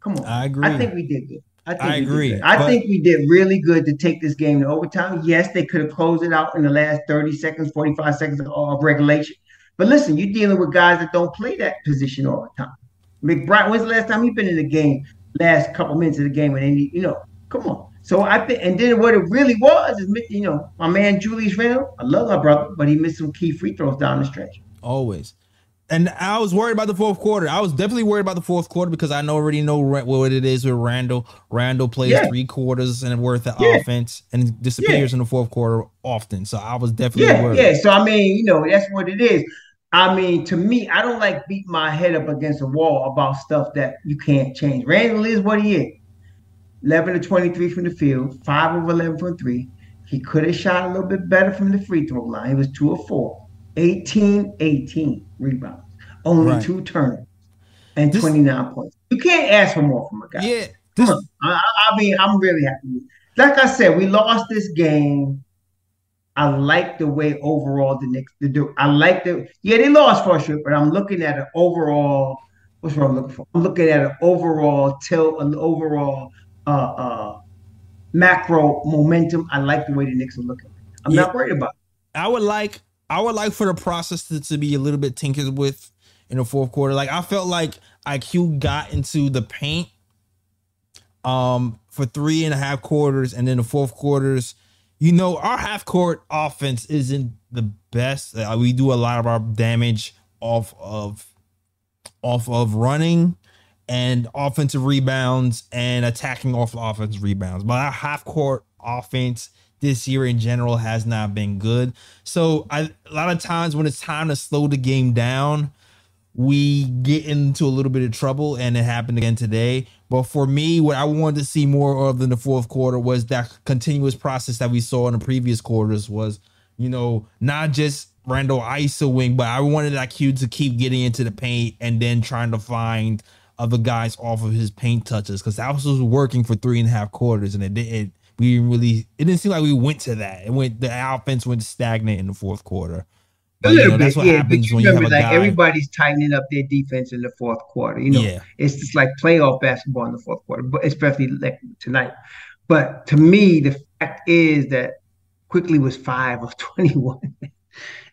come on. I agree. I think we did good. I, think I agree. I but- think we did really good to take this game to overtime. Yes, they could have closed it out in the last 30 seconds, 45 seconds of, of regulation. But listen, you're dealing with guys that don't play that position all the time. McBride, when's the last time he been in the game? Last couple minutes of the game, and then you know, come on. So I think, and then what it really was is, you know, my man Julius Randle. I love my brother, but he missed some key free throws down the stretch. Always. And I was worried about the fourth quarter. I was definitely worried about the fourth quarter because I know already know what it is with Randle. Randle plays Yeah. three quarters and worth of Yeah. offense and disappears in the fourth quarter often. So I was definitely Yeah, worried. yeah. So I mean, you know, that's what it is. I mean, to me, I don't like beat my head up against a wall about stuff that you can't change. Randle is what he is. 11 to 23 from the field, 5 of 11 from 3. He could have shot a little bit better from the free throw line. He was 2 of 4. 18 18 rebounds. Only Right. two turnovers and This- 29 points. You can't ask for more from a guy. Yeah. Come This, on. I, I- I mean, I'm really happy. Like I said, we lost this game. I like the way overall the Knicks to do. I like the yeah they lost for sure, but I'm looking at an overall. What's what I'm looking for? I'm looking at an overall tilt, an overall uh uh macro momentum. I like the way the Knicks are looking. I'm Yeah. not worried about. It. I would like I would like for the process to, to be a little bit tinkered with in the fourth quarter. Like I felt like IQ got into the paint um for three and a half quarters and then the fourth quarters you know our half court offense isn't the best Uh, we do a lot of our damage off of off of running and offensive rebounds and attacking off offensive rebounds but our half court offense this year in general has not been good so I, a lot of times when it's time to slow the game down we get into a little bit of trouble and it happened again today. But for me, what I wanted to see more of in the fourth quarter was that continuous process that we saw in the previous quarters was, you know, not just Randle isoing, but I wanted IQ to keep getting into the paint and then trying to find other guys off of his paint touches because that was working for three and a half quarters and it didn't we didn't really it didn't seem like we went to that. It went the offense went stagnant in the fourth quarter. But, you know, that's what yeah. But happens you when you have remember, a like guy. everybody's tightening up their defense in the fourth quarter. You know, Yeah. it's just like playoff basketball in the fourth quarter, but especially like tonight. But to me, the fact is that Quickley was five of [LAUGHS] 21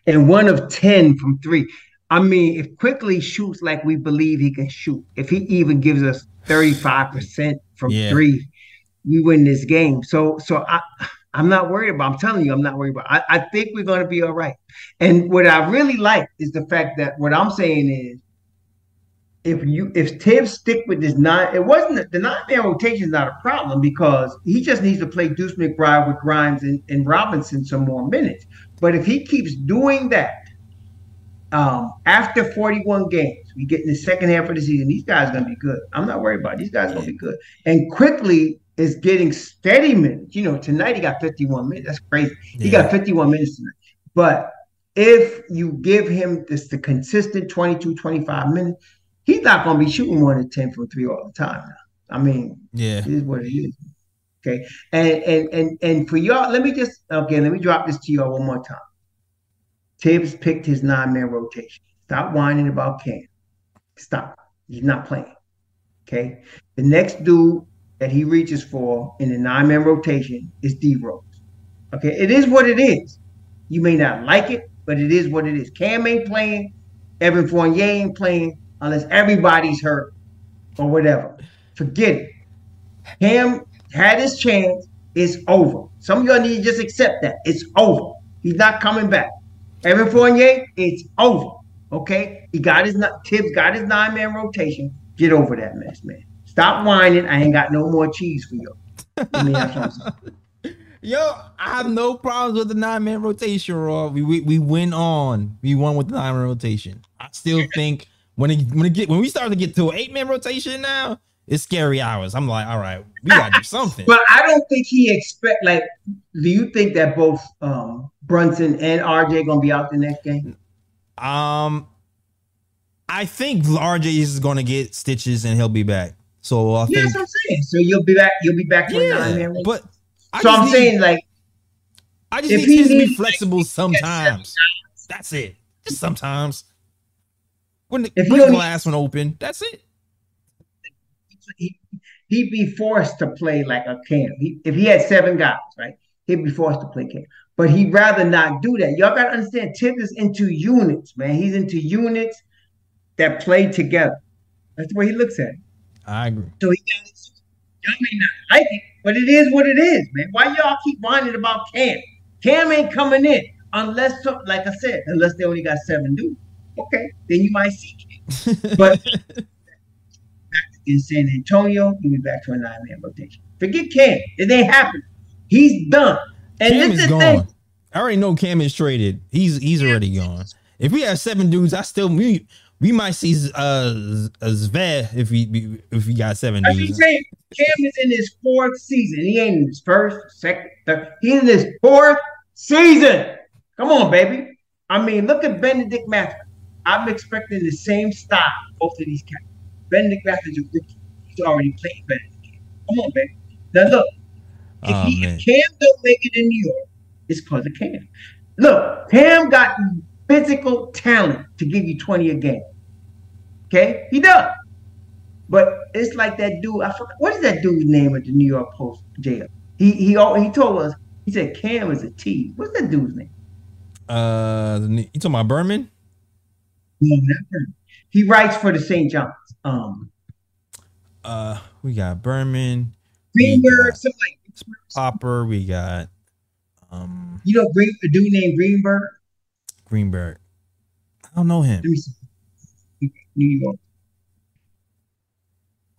and one of 10 from three. I mean, if Quickley shoots like we believe he can shoot, if he even gives us 35% from Yeah. three, we win this game. So so I I'm not worried about. I'm telling you, I'm not worried about. I, I think we're gonna be all right. And what I really like is the fact that what I'm saying is if you if Tibbs stick with this nine, it wasn't the nine man rotation is not a problem because he just needs to play Deuce McBride with Grimes and, and Robinson some more minutes. But if he keeps doing that, um, after 41 games, we get in the second half of the season, these guys are gonna be good. I'm not worried about it. these guys are gonna be good. And Quickley is getting steady minutes. You know, tonight he got 51 minutes. That's crazy. He got 51 minutes tonight. But if you give him this the consistent 22, 25 minutes, he's not gonna be shooting more than 10 from three all the time now. I mean, Yeah. it is what it is. Okay. And and and and for y'all, let me just okay, let me drop this to y'all one more time. Tibbs picked his nine-man rotation. Stop whining about Cam. Stop. He's not playing. Okay. The next dude that he reaches for in the nine-man rotation is D Rose. Okay. It is what it is. You may not like it, but it is what it is. Cam ain't playing. Evan Fournier ain't playing unless everybody's hurt or whatever. Forget it. Cam had his chance. It's over. Some of y'all need to just accept that. It's over. He's not coming back. Evan Fournier, it's over. Okay? He got his Tibbs got his nine-man rotation. Get over that mess, man. Stop whining. I ain't got no more cheese for you. Let me have some. [LAUGHS] Yo, I have no problems with the nine man rotation, Raw. We, we we win on. We won with the nine man rotation. I still think when it when it get when we start to get to an eight man rotation now, it's scary hours. I'm like, all right, we gotta do something. But I don't think he expect like. Do you think that both um, Brunson and RJ gonna be out the next game? Um, I think RJ is gonna get stitches and he'll be back. So I Yeah, think, that's what I'm saying. So you'll be back. You'll be back to a nine yeah. man. But I So I'm need- saying like I just if need he to be needs- flexible sometimes. That's it. Just sometimes. When the If he the only- last one open, that's it. he, he'd be forced to play like a Cam. He, if he had seven guys, right, he'd be forced to play Cam. But he'd rather not do that. Y'all gotta understand, Tibbs is into units, man. He's into units that play together. That's the way he looks at it. I agree. So he got y'all may not like it, but it is what it is, man. Why y'all keep whining about Cam? Cam ain't coming in unless, like I said, unless they only got seven dudes. Okay, then you might see Cam. [LAUGHS] But back in San Antonio, he'll be back to a nine man rotation. Forget Cam. It ain't happening. He's done. And Cam this is gone. thing. I already know Cam is traded. He's he's already gone. If we have seven dudes, I still we we might see uh Svi if we if we got seven what I'm saying. Cam is in his fourth season. He ain't in his first, second, third. He's in his fourth season. Come on, baby. I mean, look at Bennedict Mathurin. I'm expecting the same style both of these cats. Bennedict Mathurin is a rookie. He's already than Cam. Come on, baby. Now look, if, Oh, he, if Cam don't make it in New York, it's because of Cam. Look, Cam got physical talent to give you 20 a game. Okay? He does. But it's like that dude. I forgot what is that dude's name at the New York Post jail? He he he told us he said Cam is a T. What's that dude's name? Uh, you talking about Berman? No. He writes for the St. John's. Um, Uh, we got Berman, We Greenberg, got- something like Popper. We got um you know Green, a dude named Greenberg. Greenberg. I don't know him. Let me see. New York.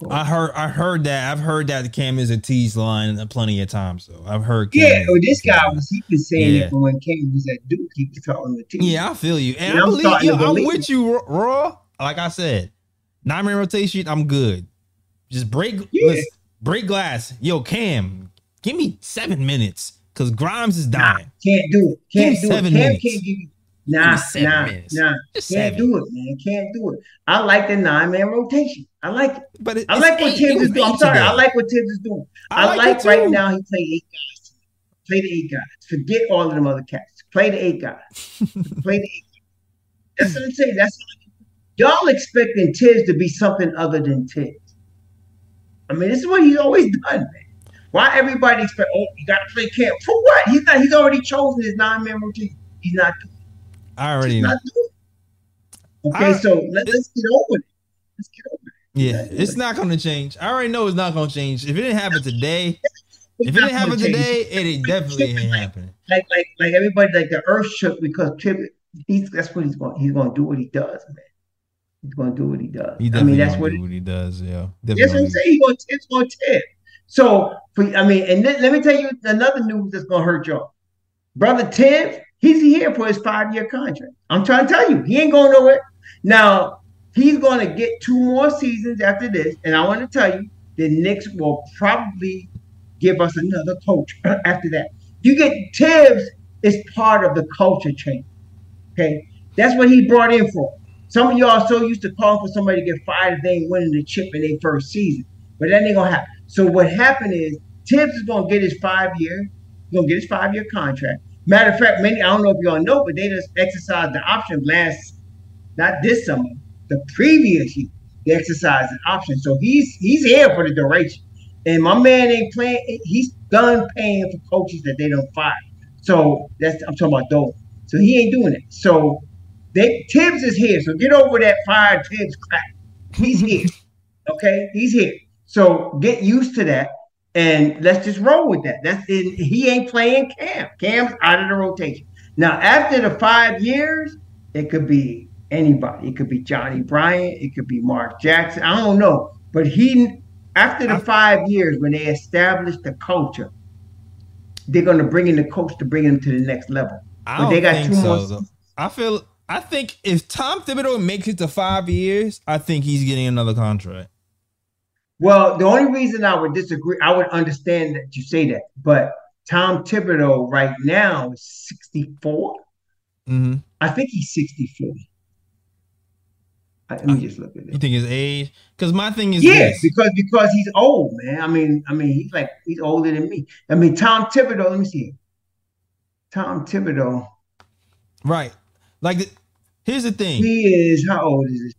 I heard I heard that I've heard that Cam is a tease line plenty of times. So I've heard. Cam Yeah, well, this guy was he was saying Yeah. it when Cam was at Duke. He was talking to T. Yeah, I feel you, and Yeah, I I'm believe you. I'm with you, Ra- Raw. Like I said, nine man rotation. I'm good. Just break, Yeah. break glass. Yo, Cam, give me seven minutes because Grimes is Nah, dying. can't do it. Can't do seven it. Cam minutes. can't give you. Nah, nah, minutes. nah. Just Can't do it, man. Can't do it. I like the nine man rotation. I like it. But it, I like what eight. Tibbs is doing. I'm sorry. today. I like what Tibbs is doing. I, I like like, right now he played eight guys. Play the eight guys. Forget all of them other cats. Play the eight guys. [LAUGHS] Play the eight guys. That's what I'm saying. That's y'all expecting Tibbs to be something other than Tibbs. I mean, this is what he's always done, man. Why everybody expect? Oh, you got to play Cam for what? He's not. He's already chosen his nine man rotation. He's not. doing. I already know. not doing it. Okay, I- so let, us get over it. Let's get over it. Yeah, it's not going to change. I already know it's not going to change. If it didn't happen today, if it didn't happen today, it ain't definitely ain't [LAUGHS] happening. Like like like everybody like the earth shook because Tip he's that's what he's going he's going to do what he does, man. He's going to do what he does. He I mean that's what do what he does. Yeah, That's what I'm saying. He's going to it's going to tip. So for I mean, and then, let me tell you another news that's going to hurt y'all. Brother Tibbs, he's here for his five year contract. I'm trying to tell you, he ain't going nowhere. Now he's going to get two more seasons after this, and I want to tell you, the Knicks will probably give us another coach [CLEARS THROAT] after that. You get Tibbs is part of the culture change. Okay, that's what he brought in for. Some of y'all so used to calling for somebody to get fired if they ain't winning the chip in their first season, but that ain't gonna happen. So what happened is Tibbs is gonna get his five year, gonna get his five year contract. Matter of fact, many I don't know if y'all know, but they just exercised the option last, not this summer, the previous year. They exercised the option, so he's he's here for the duration. And my man ain't playing. He's done paying for coaches that they don't fire. So that's I'm talking about those. So he ain't doing it. So they Tibbs is here. So get over that fire Tibbs crap. He's here. [LAUGHS] okay, he's here. So get used to that, and let's just roll with that. That's it. He ain't playing Cam. Cam's out of the rotation. Now after the five years, it could be anybody. It could be Johnnie Bryant. It could be Mark Jackson. I don't know. But he after the five years when they establish the culture, they're gonna bring in the coach to bring him to the next level. I But don't they got two more so. Though. I feel. I think if Tom Thibodeau makes it to five years, I think he's getting another contract. Well, the only reason I would disagree, I would understand that you say that, but Tom Thibodeau right now is 64. hmm I think he's 64. I- Let me just look at You think his age? Because my thing is Yeah, this. because because he's old, man. I mean, I mean, he's like he's older than me. I mean, Tom Thibodeau. Let me see. Tom Thibodeau. Right. Like, the, here's the thing. He is how old is this?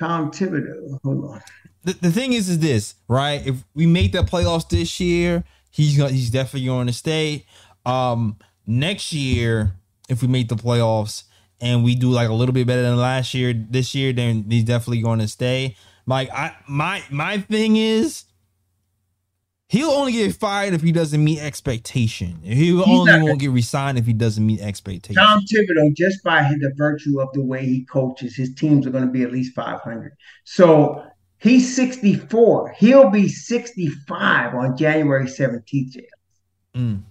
Tom Thibodeau. Hold on. The, the thing is, is this right? If we make the playoffs this year, he's gonna, he's definitely going to stay. Um, next year, if we make the playoffs and we do like a little bit better than last year, this year, then he's definitely going to stay. Like, I my my thing is. He'll only get fired if he doesn't meet expectation. He only not- won't get resigned if he doesn't meet expectation. Tom Thibodeau, just by the virtue of the way he coaches, his teams are going to be at least 500. So he's 64. He'll be 65 on January 17th. Jay. Mm.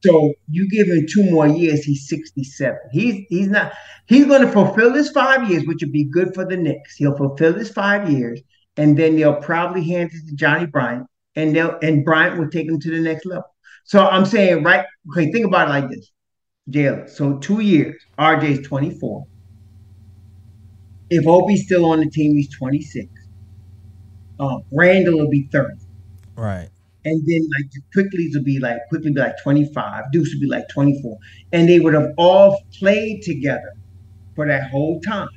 So you give him two more years, he's 67. He's he's not he's going to fulfill his five years, which would be good for the Knicks. He'll fulfill his five years, and then they'll probably hand it to Johnnie Bryant, and they'll and Bryant will take him to the next level. So I'm saying, right? Okay, think about it like this. Jail. So two years. RJ's 24. If Obi's still on the team, he's 26. Uh, Randle will be 30. Right. And then like the Quickley's would be like Quickley be like 25. Deuce would be like 24. And they would have all played together for that whole time.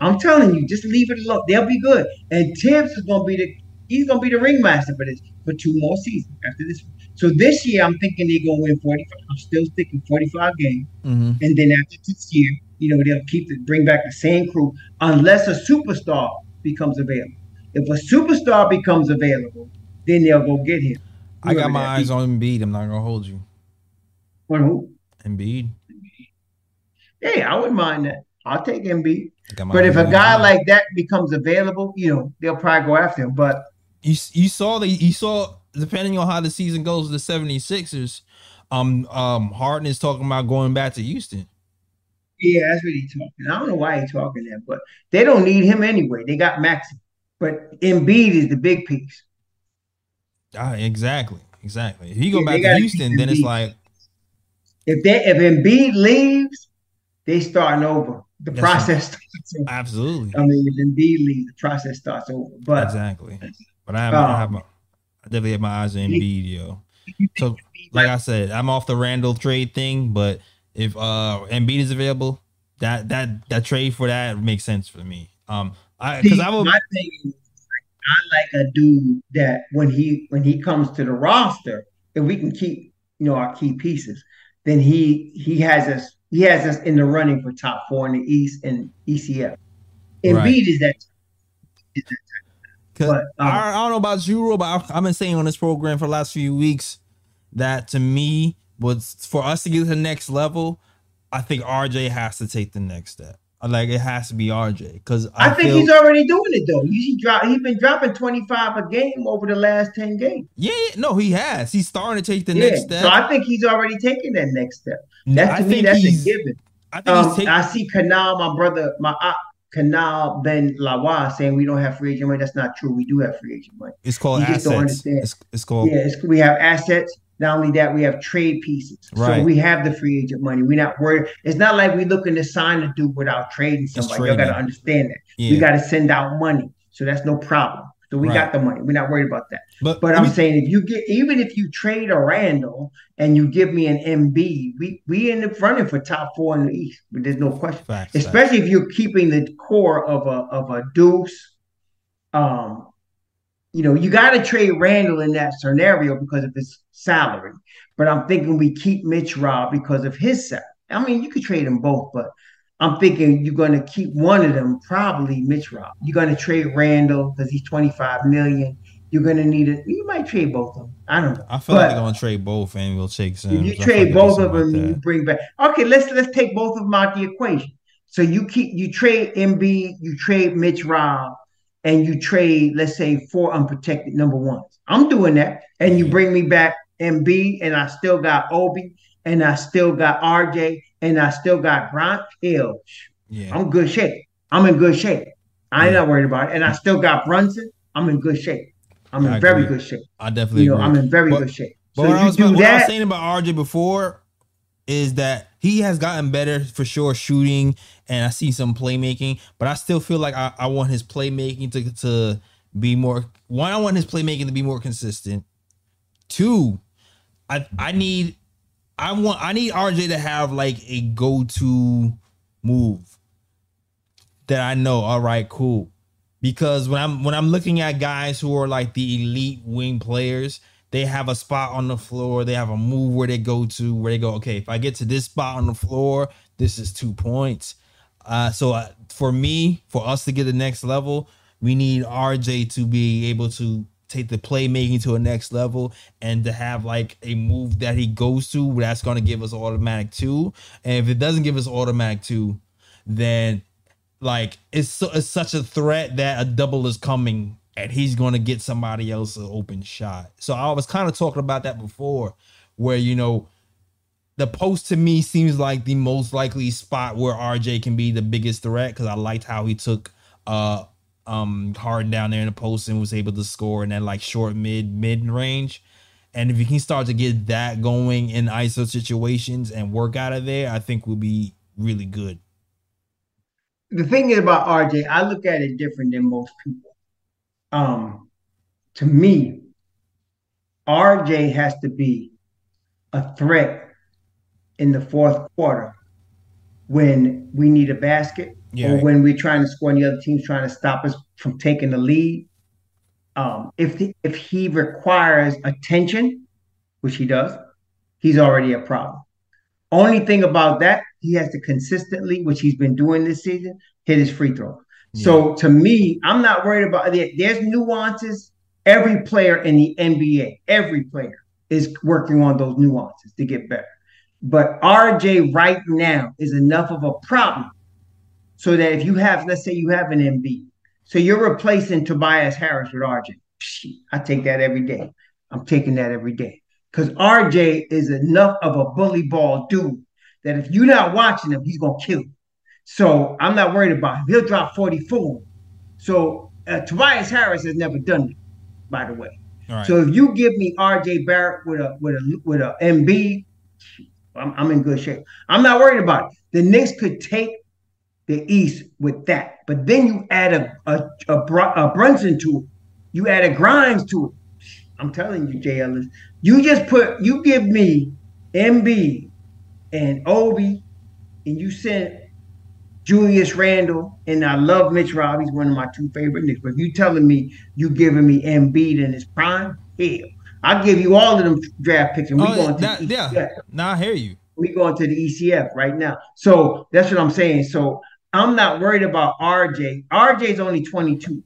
I'm telling you, just leave it alone. They'll be good. And Tibbs is gonna be the he's gonna be the ringmaster for this for two more seasons after this. one. So this year I'm thinking they're gonna win 45. I'm still sticking 45 games. hmm And then after this year, you know, they'll keep it, bring back the same crew unless a superstar becomes available. If a superstar becomes available, then they'll go get him. I got my eyes be. on Embiid. I'm not gonna hold you. On who? Embiid. Hey, I wouldn't mind that. I'll take Embiid. I But if a guy Embiid. like that becomes available, you know, they'll probably go after him. But you you saw the you saw depending on how the season goes, the 76ers, um um Harden is talking about going back to Houston. yeah, that's what he's talking. I don't know why he's talking that, but they don't need him anyway. They got Maxey. But Embiid is the big piece. Ah, exactly, exactly. If he go Yeah, back to Houston, then it's like If they if Embiid leaves, they starting over. The That's process starts over. absolutely, I mean, if Embiid leaves, the process starts over. But exactly. But I have, Um, I have my, I definitely have my eyes on Embiid, yo. So like I said, I'm off the Randle trade thing, but if uh Embiid is available, that that that trade for that makes sense for me. Um, because See, I will. my thing is, I like a dude that when he when he comes to the roster, if we can keep you know our key pieces, then he he has us he has us in the running for top four in the East and ECF. Embiid Right. is that. 'Cause But, um, I, I don't know about you, Ro, but I've, I've been saying on this program for the last few weeks that to me, was for us to get to the next level, I think RJ has to take the next step. Like it has to be RJ because I, think he's already doing it though. He, he drop, he's been dropping 25 a game over the last 10 games. yeah, yeah, no, he has. He's starting to take the yeah. next step. So I think he's already taking that next step. That I to me, that's a given. I think Um, he's taking. I see Canal, my brother, my uh, Kanal Ben Lawa saying we don't have free agent money. That's not true. We do have free agent money. It's called you just don't assets. It's, it's called Yeah, it's, we have assets. Not only that, we have trade pieces. Right. So we have the free agent money. We're not worried. It's not like we're looking to sign a dude without trading somebody. You got to understand that. yeah. We got to send out money. So that's no problem. So we Right. got the money. We're not worried about that. but But I'm me- saying if you get even if you trade a Randle and you give me an Embiid, we we end up running for top four in the East. But there's no question. facts, facts. Especially if you're keeping the core of a of a Deuce. Um, you know, you got to trade Randle in that scenario because of his salary. But I'm thinking we keep Mitch Rob because of his salary. I mean, you could trade them both, but I'm thinking you're going to keep one of them, probably Mitch Rob. You're going to trade Randle because he's 25 million. You're going to need it. You might trade both of them. I don't know. I feel like But- they're gonna trade both and we'll take some. if you trade both of them, and you bring back. Okay, let's let's take both of them out the equation. So you keep you trade Embiid, you trade Mitch Rob, and you trade let's say four unprotected number ones. I'm doing that, and you mm-hmm. bring me back Embiid, and I still got Obi, and I still got RJ, and I still got Grant Hill. Yeah, I'm good shape. I'm in good shape. I ain't Yeah. not worried about it, and I still got Brunson. I'm in good shape. I'm in I very agree. good shape. I definitely You know, agree. I'm in very But- good shape. But So what, I you was, do what I was that. saying about RJ before is that he has gotten better for sure shooting, and I see some playmaking. But I still feel like I, I want his playmaking to to be more. One, I want his playmaking to be more consistent. Two, I I need I want I need RJ to have like a go to move that I know. All right, cool. Because when I'm when I'm looking at guys who are like the elite wing players, they have a spot on the floor. They have a move where they go to where they go. Okay, if I get to this spot on the floor, this is two points. Uh, so uh, for me, for us to get the next level, we need RJ to be able to take the playmaking to a next level and to have like a move that he goes to that's going to give us automatic two. And if it doesn't give us automatic two, then like it's so, it's such a threat that a double is coming and he's going to get somebody else an open shot. So I was kind of talking about that before, where you know the post to me seems like the most likely spot where RJ can be the biggest threat because I liked how he took uh um Harden down there in the post and was able to score in that like short mid mid range. And if you can start to get that going in ISO situations and work out of there, I think we'll be really good. the thing is about RJ, I look at it different than most people. Um, to me, RJ has to be a threat in the fourth quarter when we need a basket Yeah. or when we're trying to score and the other team's trying to stop us from taking the lead. Um, if the, if he requires attention, which he does, he's already a problem. Only thing about that, he has to consistently, which he's been doing this season, hit his free So to me, I'm not worried about it. There's nuances. Every player in the NBA, every player is working on those nuances to get better. But RJ right now is enough of a problem so that if you have, let's say you have an Embiid, so you're replacing Tobias Harris with RJ. I take that every day. I'm taking that every day because RJ is enough of a bully ball dude that if you're not watching him, he's gonna kill you. So I'm not worried about him. He'll drop 44. So uh, Tobias Harris has never done it, by the way. Right. So if you give me RJ Barrett with a with a with a Embiid, I'm, I'm in good shape. I'm not worried about it. The Knicks could take the East with that, but then you add a a, a, a Brunson to it. You add a Grimes to it. I'm telling you, Jay Ellis, you just put you give me Embiid and Obi, and you send Julius Randle, and I love Mitch Rob. He's one of my two favorite Knicks. But if you telling me you giving me Embiid in his prime, hell, I'll give you all of them draft picks, and we Oh, going to that- yeah. Now I hear you. we going to the ECF right now. So that's what I'm saying. So I'm not worried about RJ. RJ is only 22.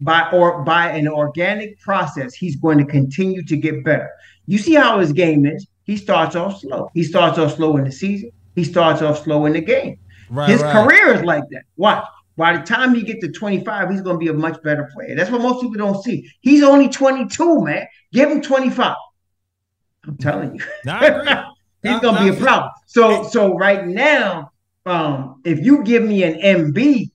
By or by an organic process, he's going to continue to get better. You see how his game is. He starts off slow. He starts off slow in the season. He starts off slow in the game. Right, His right. career is like that. Watch. By the time he get to 25, he's going to be a much better player. That's what most people don't see. He's only 22, man. Give him 25. I'm telling you. Nah, [LAUGHS] he's Nah, going to nah, be a problem. So so right now, um, if you give me an Embiid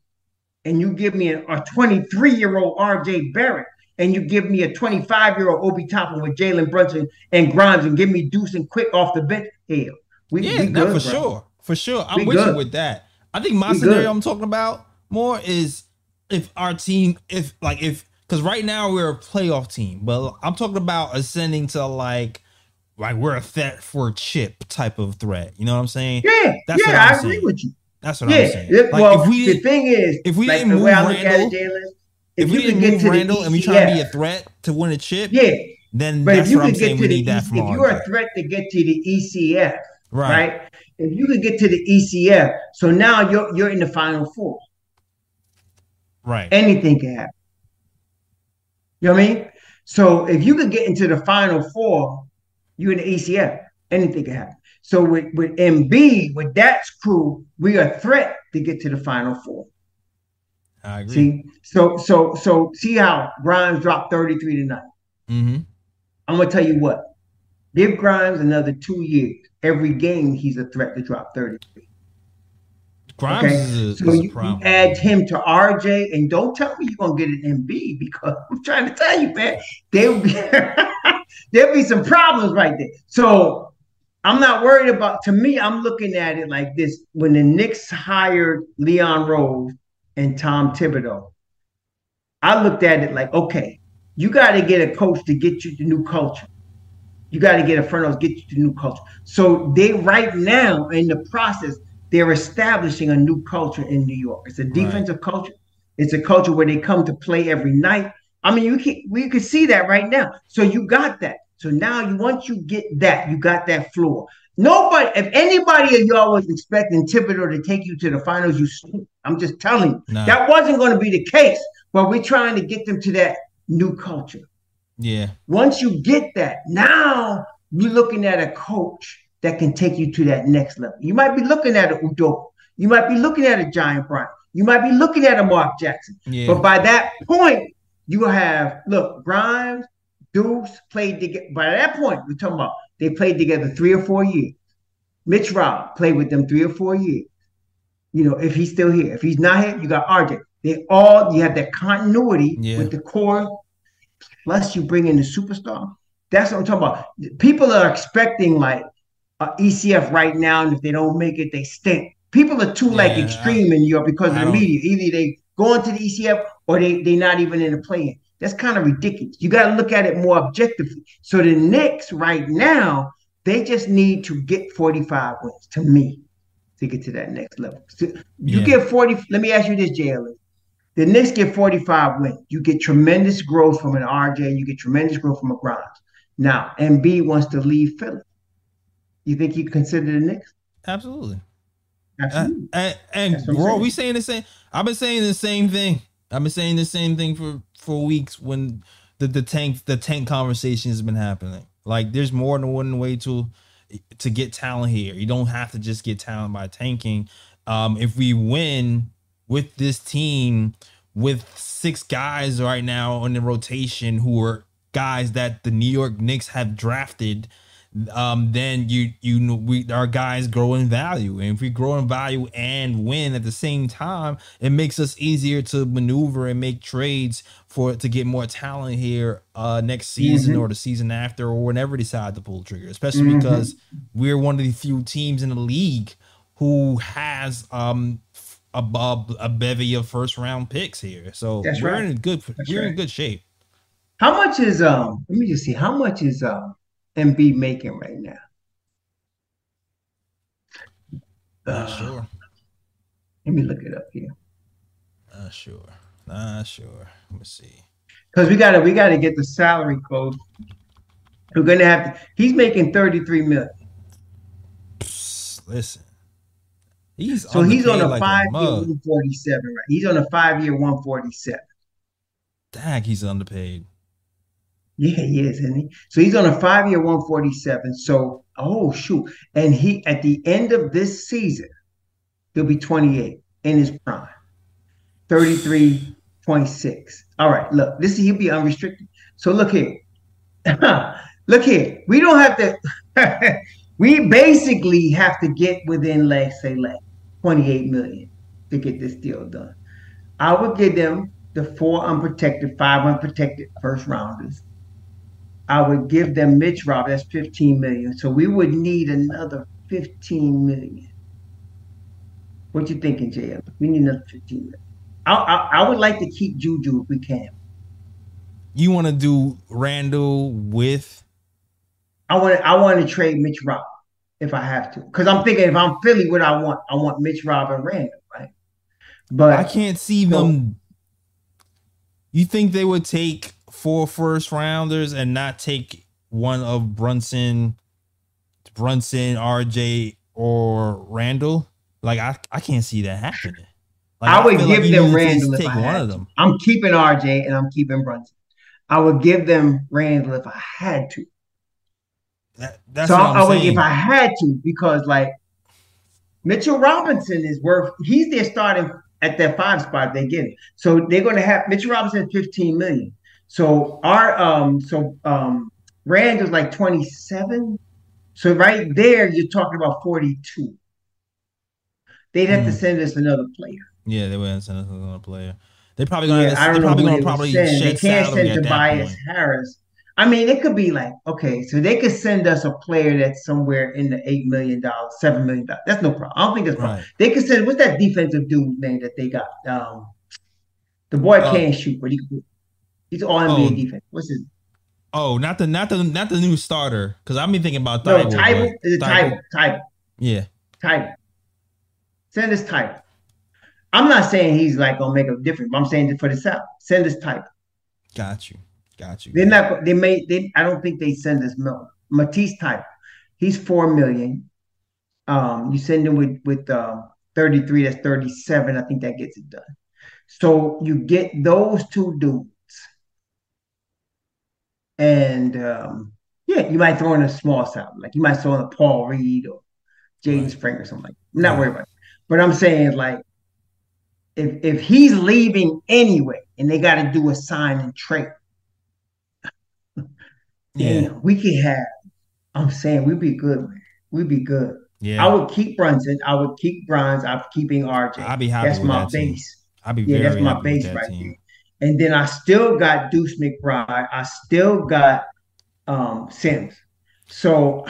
and you give me a 23 year old RJ Barrett and you give me a 25 year old Obi Toppin with Jalen Brunson and Grimes and give me Deuce and Quick off the bench, hell, we, Yeah, we good, for bro. sure, for sure. I'm We with you good. with that. I think my scenario. I'm talking about more is if our team, if like if because right now we're a playoff team, but I'm talking about ascending to like like we're a threat for a chip type of threat. You know what I'm saying? Yeah, That's what yeah, I'm I agree saying. with you. That's what Yeah, I'm saying. Like well, if we the thing is, if we like, didn't move way I look at Randle, it, Jalen, if, we didn't move Randle and we try to be a threat to win a chip, yeah, then but if that's you what I'm could get saying. to We the need that E- from if you're a threat to get to the ECF, Right. right? If you could get to the ECF, so now you're you're in the final four. Right. Anything can happen. You know what I mean? So if you could get into the final four, you're in the ECF. Anything can happen. So with with Embiid, with that crew, we are a threat to get to the final four. I agree. See, so so so see how Grimes dropped 33 tonight. mm-hmm. I'm gonna tell you what. Give Grimes another two years. Every game he's a threat to drop 33. Grimes Okay. is a, So is you, you add him to RJ, and don't tell me you're gonna get an Embiid because [LAUGHS] I'm trying to tell you, man, there'll be [LAUGHS] there'll be some problems right there. So I'm not worried about to me, I'm looking at it like this. When the Knicks hired Leon Rose and Tom Thibodeau, I looked at it like, okay, you got to get a coach to get you the new culture. You got to get a front office, get you to new culture. So they right now in the process, they're establishing a new culture in New York. It's a defensive culture. It's a culture where they come to play every night. I mean, you can we can see that right now. So you got that. So now you once you get that, you got that floor. Nobody, if anybody of y'all was expecting Thibodeau to take you to the finals, you. I'm just telling you. Nah. That wasn't going to be the case. But we're trying to get them to that new culture. Yeah. Once you get that, now you're looking at a coach that can take you to that next level. You might be looking at a Udoka. You might be looking at a Giant Bryant. You might be looking at a Mark Jackson. Yeah. But by that point, you have look Grimes, Deuce played together. By that point, we're talking about they played together three or four years. Mitch Rob played with them three or four years. You know, if he's still here, if he's not here, you got RJ. They all you have that continuity Yeah. with the core. Plus, you bring in the superstar. That's what I'm talking about. People are expecting like a ECF right now, and if they don't make it, they stink. People are too like Yeah, extreme in Europe because I of the media. Either they go into the ECF or they they not even in the play-in. That's kind of ridiculous. You got to look at it more objectively. So the Knicks right now, they just need to get 45 wins to me to get to that next level. So you Yeah. get 40. Let me ask you this, JL. The Knicks get 45 wins. You get tremendous growth from an RJ. You get tremendous growth from a Grimes. Now, Embiid wants to leave Philly. You think you consider the Knicks? Absolutely. Uh, Absolutely. and and I'm bro, saying. we saying the same. I've been saying the same thing. I've been saying the same thing for for weeks when the the tank the tank conversation has been happening. Like, there's more than one way to to get talent here. You don't have to just get talent by tanking. Um, if we win with this team with six guys right now on the rotation who are guys that the New York Knicks have drafted, um, then you you know we our guys grow in value, and if we grow in value and win at the same time, it makes us easier to maneuver and make trades for to get more talent here uh next season Mhm. or the season after or whenever they decide to pull the trigger. Especially Mhm. because we're one of the few teams in the league who has um a, a, a bevy of first round picks here. So That's we're right. in good That's we're in good shape. How much is um? Let me just see. How much is um Embiid making right now? Not Uh, sure. Let me look it up here. Not sure. Not sure. Let me see. Because we gotta we gotta get the salary code. We're gonna have to. He's making 33 million. listen. He's So he's on a like five year 147, right? He's on a five year 147. Dang, he's underpaid. Yeah, he is, isn't he? So he's on a five year 147. So, oh, shoot. And he, at the end of this season, he'll be 28 in his prime, 33.6. All right, look, this he'll be unrestricted. So look here. [LAUGHS] look here. We don't have to, [LAUGHS] we basically have to get within, let's say, like 28 million to get this deal done. I would give them the four unprotected, five unprotected first rounders. I would give them Mitch Rob, that's 15 million. So we would need another 15 million. What you thinking, JL? We need another 15 million. I, I, I would like to keep Juju if we can. You want to do Randle with I want to I want to trade Mitch Rob if I have to. Because I'm thinking if I'm Philly, what I want, I want Mitch Rob and Randle, right? But I can't see them. You think they would take four first rounders and not take one of Brunson, Brunson, RJ, or Randle? Like I, I can't see that happening. Like, I would feel give you them Randle if I one had of to. them. I'm keeping RJ and I'm keeping Brunson. I would give them Randle if I had to. That, that's so I, would if I had to because like Mitchell Robinson is worth he's their starting at that five spot they get it. So they're gonna have Mitchell Robinson 15 million. So our um so um Randle's like 27. So right there you're talking about 42. They'd have to Mm. send us another player. yeah, they wouldn't send us another player. They're probably gonna. Yeah, I don't know probably gonna they probably send. They can't send Tobias. Harris. I mean, it could be like, okay, so they could send us a player that's somewhere in the eight million dollars, seven million dollars. That's no problem. I don't think that's a problem. Right. They could send what's that defensive dude name that they got? Um, the boy Uh, can't shoot, but he he's all NBA Oh. defense. What's his Oh, not the not the not the new starter. Because I've been thinking about no Thibault, Thybulle? but Is? Thybulle. Yeah, Thybulle. Send us Thybulle. I'm not saying he's like gonna make a difference, but I'm saying for the South, send us Tyble. got you, got you. They're not. They may. They. I don't think they send us Miller. Matisse type. He's four million. Um, you send him with with uh, thirty three. That's thirty seven. I think that gets it done. So you get those two dudes, and um, yeah, you might throw in a small side, like you might throw in a Paul Reed or Jaden Right. Spring or something like. That. I'm not Right. worried about it. But I'm saying like. If, if he's leaving anyway, and they got to do a sign and trade, yeah, we could have. I'm saying we'd be good, man. We'd be good. yeah. I would keep Brunson. I would keep Bronze. I'm keeping RJ. I'd be happy That's my that base. I'd be Yeah, very that's my happy base that right team. there. And then I still got Deuce McBride. I still got um Sims. So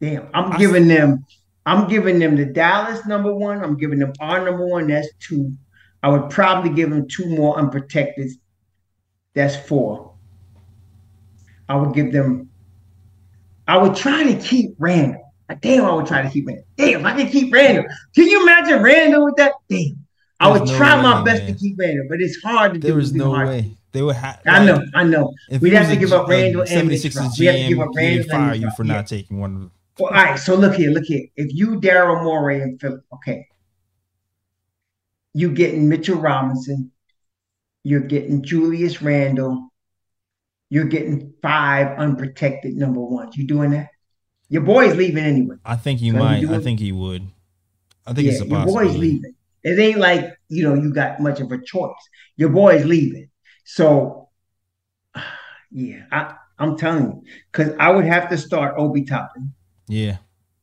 damn, I'm I- giving them I'm giving them the Dallas number one. I'm giving them our number one. That's two. I would probably give them two more unprotected. That's four. I would give them. I would try to keep Randle. Damn, I would try to keep Randle. Damn, if I can keep Randle. Can you imagine Randle with that? Damn. I would no try my best man. to keep Randle, but it's hard to do. There was no hard. way they would have. I know, I know. We'd have to give up Randle and Mitch 76ers Rob. We have to give up GM, Randle fire you for Yeah. not taking one. of Well, all right, so look here, look here. If you Daryl Morey and Philip, okay, you getting Mitchell Robinson, you're getting Julius Randle, you're getting five unprotected number ones. You doing that? Your boy's leaving anyway. I think you So might. I think he would. I think yeah, it's a your boy's leaving. It ain't like you know you got much of a choice. Your boy's leaving, so [SIGHS] yeah, I, I'm telling you, because I would have to start Obi Toppin. Yeah,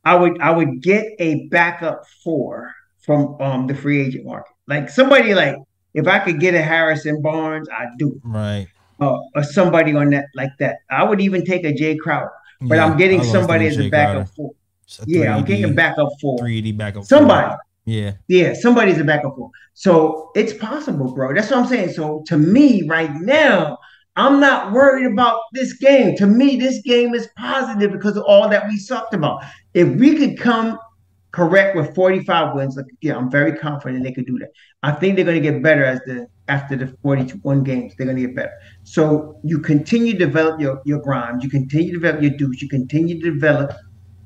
I would I would get a backup four from um the free agent market. Like somebody like if I could get a Harrison Barnes, I'd do it. right. Uh, or somebody on that like that. I would even take a Jae Crowder. But Yeah, I'm getting somebody as a backup Crowder. four. A Yeah, I'm getting a backup four. 3D backup. Somebody. four. Yeah, Yeah, somebody's a backup four. So it's possible, bro. That's what I'm saying. So to me, right now, I'm not worried about this game. To me, this game is positive because of all that we talked about. If we could come correct with 45 wins, like, yeah, I'm very confident they could do that. I think they're going to get better as the after the 41 games. They're going to get better. So you continue to develop your your grimes, you continue to develop your dudes, you continue to develop,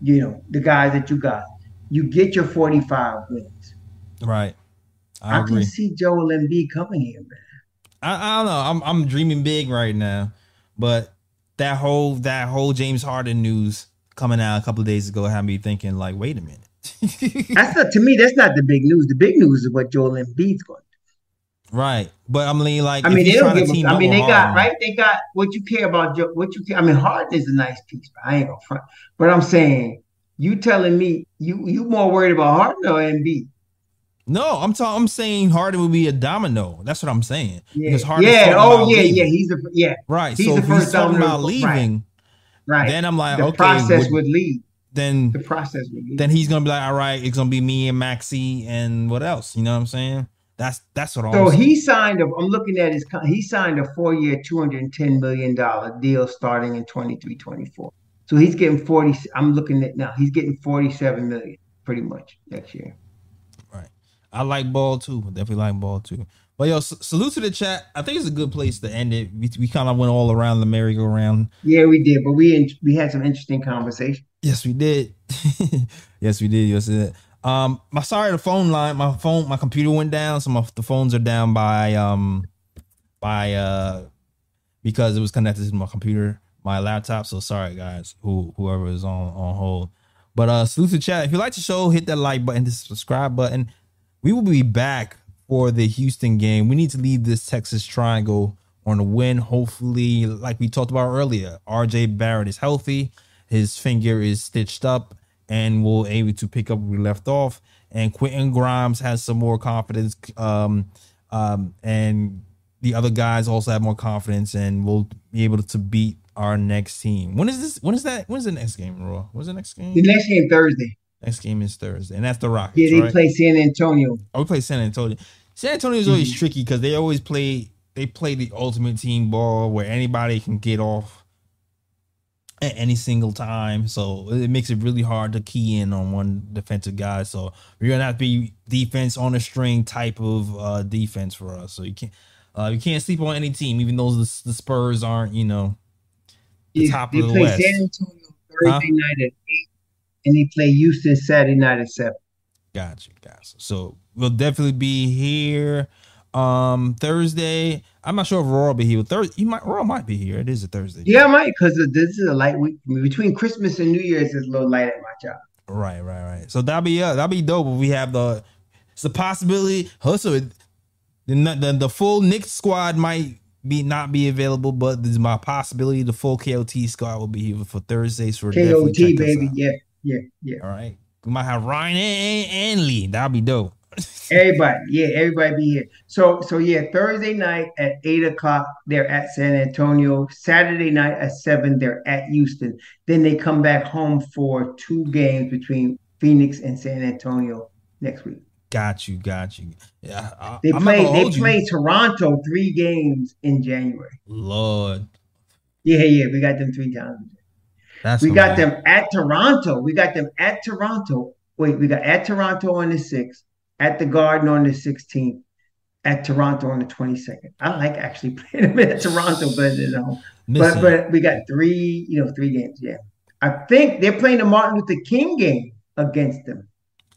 you know, the guys that you got. you get your 45 wins. Right. I, I, agree. can see Joel Embiid coming here, man. I, I don't know. I'm I'm dreaming big right now, but that whole that whole James Harden news coming out a couple of days ago had me thinking like, wait a minute. That's not to me. That's not the big news. The big news is what Joel Embiid's going. to do. right, but I mean, like, I mean, they don't give. A, I mean, they got Harden- right. They got what you care about. What you care. I mean, Harden is a nice piece, but I ain't gonna front. But I'm saying, you telling me you you more worried about Harden or Embiid? No, I'm talking. I'm saying Harden would be a domino. That's what I'm saying. Yeah, Because Harden's yeah. Oh yeah, leaving. yeah. He's a yeah. Right. he's so the if he's first talking domino, about right. leaving, Right. then I'm like, the okay, process would- would lead. Then The process then he's gonna be like, all right, it's gonna be me and Maxey and what else? You know what I'm saying? That's that's what I'm So he signed a. I'm looking at his. He signed a four-year, 210 million dollar deal starting in 23, 24. So he's getting 40. I'm looking at now. He's getting 47 million pretty much next year. Right. I like ball too. Definitely like ball too. But yo, salute to the chat. I think it's a good place to end it. We, we kind of went all around the merry-go-round. Yeah, we did, but we we had some interesting conversation. Yes, we did. [LAUGHS] yes, we did. Yes, we did. Um, my sorry, the phone line, my phone, my computer went down. So the phones are down by um by uh because it was connected to my computer, my laptop. So sorry guys, who whoever is on on hold. But uh salute to chat. If you like the show, hit that like button, the subscribe button. We will be back for the Houston game. We need to leave this Texas triangle on a win. Hopefully, like we talked about earlier, RJ Barrett is healthy, his finger is stitched up, and we'll able to pick up where we left off. And Quentin Grimes has some more confidence. Um, um, and the other guys also have more confidence, and we'll be able to beat our next team. When is this? When is that? When's the next game, Raw? When's the next game? The next game Thursday. Next game is Thursday, and that's the Rockets. Yeah, they right? play San Antonio. Oh, we play San Antonio. San Antonio is always Mm-hmm. tricky because they always play. They play the ultimate team ball where anybody can get off at any single time. So it makes it really hard to key in on one defensive guy. So we're gonna have to be defense on a string type of uh, defense for us. So you can't uh, you can't sleep on any team, even though the, the Spurs aren't. You know, the Yeah, top they of the play West. San Antonio Thursday Huh? night at eight, and they play Houston Saturday night at seven. Gotcha, guys. So we'll definitely be here um Thursday. I'm not sure if Raw will be here. Thursday, you might Raw might be here. It is a Thursday. Yeah, I might because this is a light week. Between Christmas and New Year's It's a little light at my job. Right, right, right. So that'll be uh, that'll be dope. If we have the it's a possibility. It- the the, the full Knicks squad might be not be available, but there's my possibility the full KOT squad will be here for Thursday. So definitely KOT baby, yeah, yeah, yeah. All right, we might have Ryan and, and Lee. That'll be dope. Everybody, yeah, everybody be here. So, so yeah, Thursday night at eight o'clock, they're at San Antonio. Saturday night at seven, they're at Houston. Then they come back home for two games between Phoenix and San Antonio next week. Got you, got you. Yeah, I, They play, they play Toronto three games in January. Lord, Yeah, yeah, we got them three times. that's We got them at Toronto. We got them at Toronto. Wait, we got at Toronto on the 6th, at the Garden on the 16th, at Toronto on the 22nd. I like actually [LAUGHS] playing them at Toronto better than home. But but we got three, you know, three games. Yeah. I think they're playing the Martin Luther King game against them.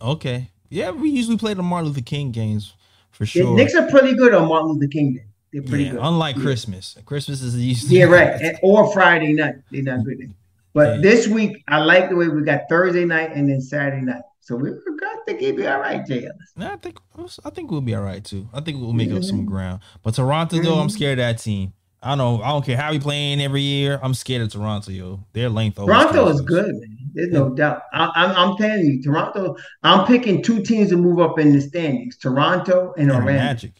okay, yeah, we usually play the Martin Luther King games for sure. The. Knicks are pretty good on Martin Luther King Day. They're pretty yeah, good. unlike Yeah. Christmas. Christmas is usually Yeah, [LAUGHS] right. And, or Friday night. They're not good. But Yeah. this week, I like the way we got Thursday night and then Saturday night. So we we got to keep it all right, Jay Ellis. Nah, I think I think we'll be all right too. I think we'll make up Mm-hmm. some ground. But Toronto though, I'm scared of that team. I don't know. I don't care how we playing every year. I'm scared of Toronto, yo. Their length. Toronto is good, man. There's no doubt. I, I'm, I'm telling you, Toronto. I'm picking two teams to move up in the standings: Toronto and And Orlando. Magic.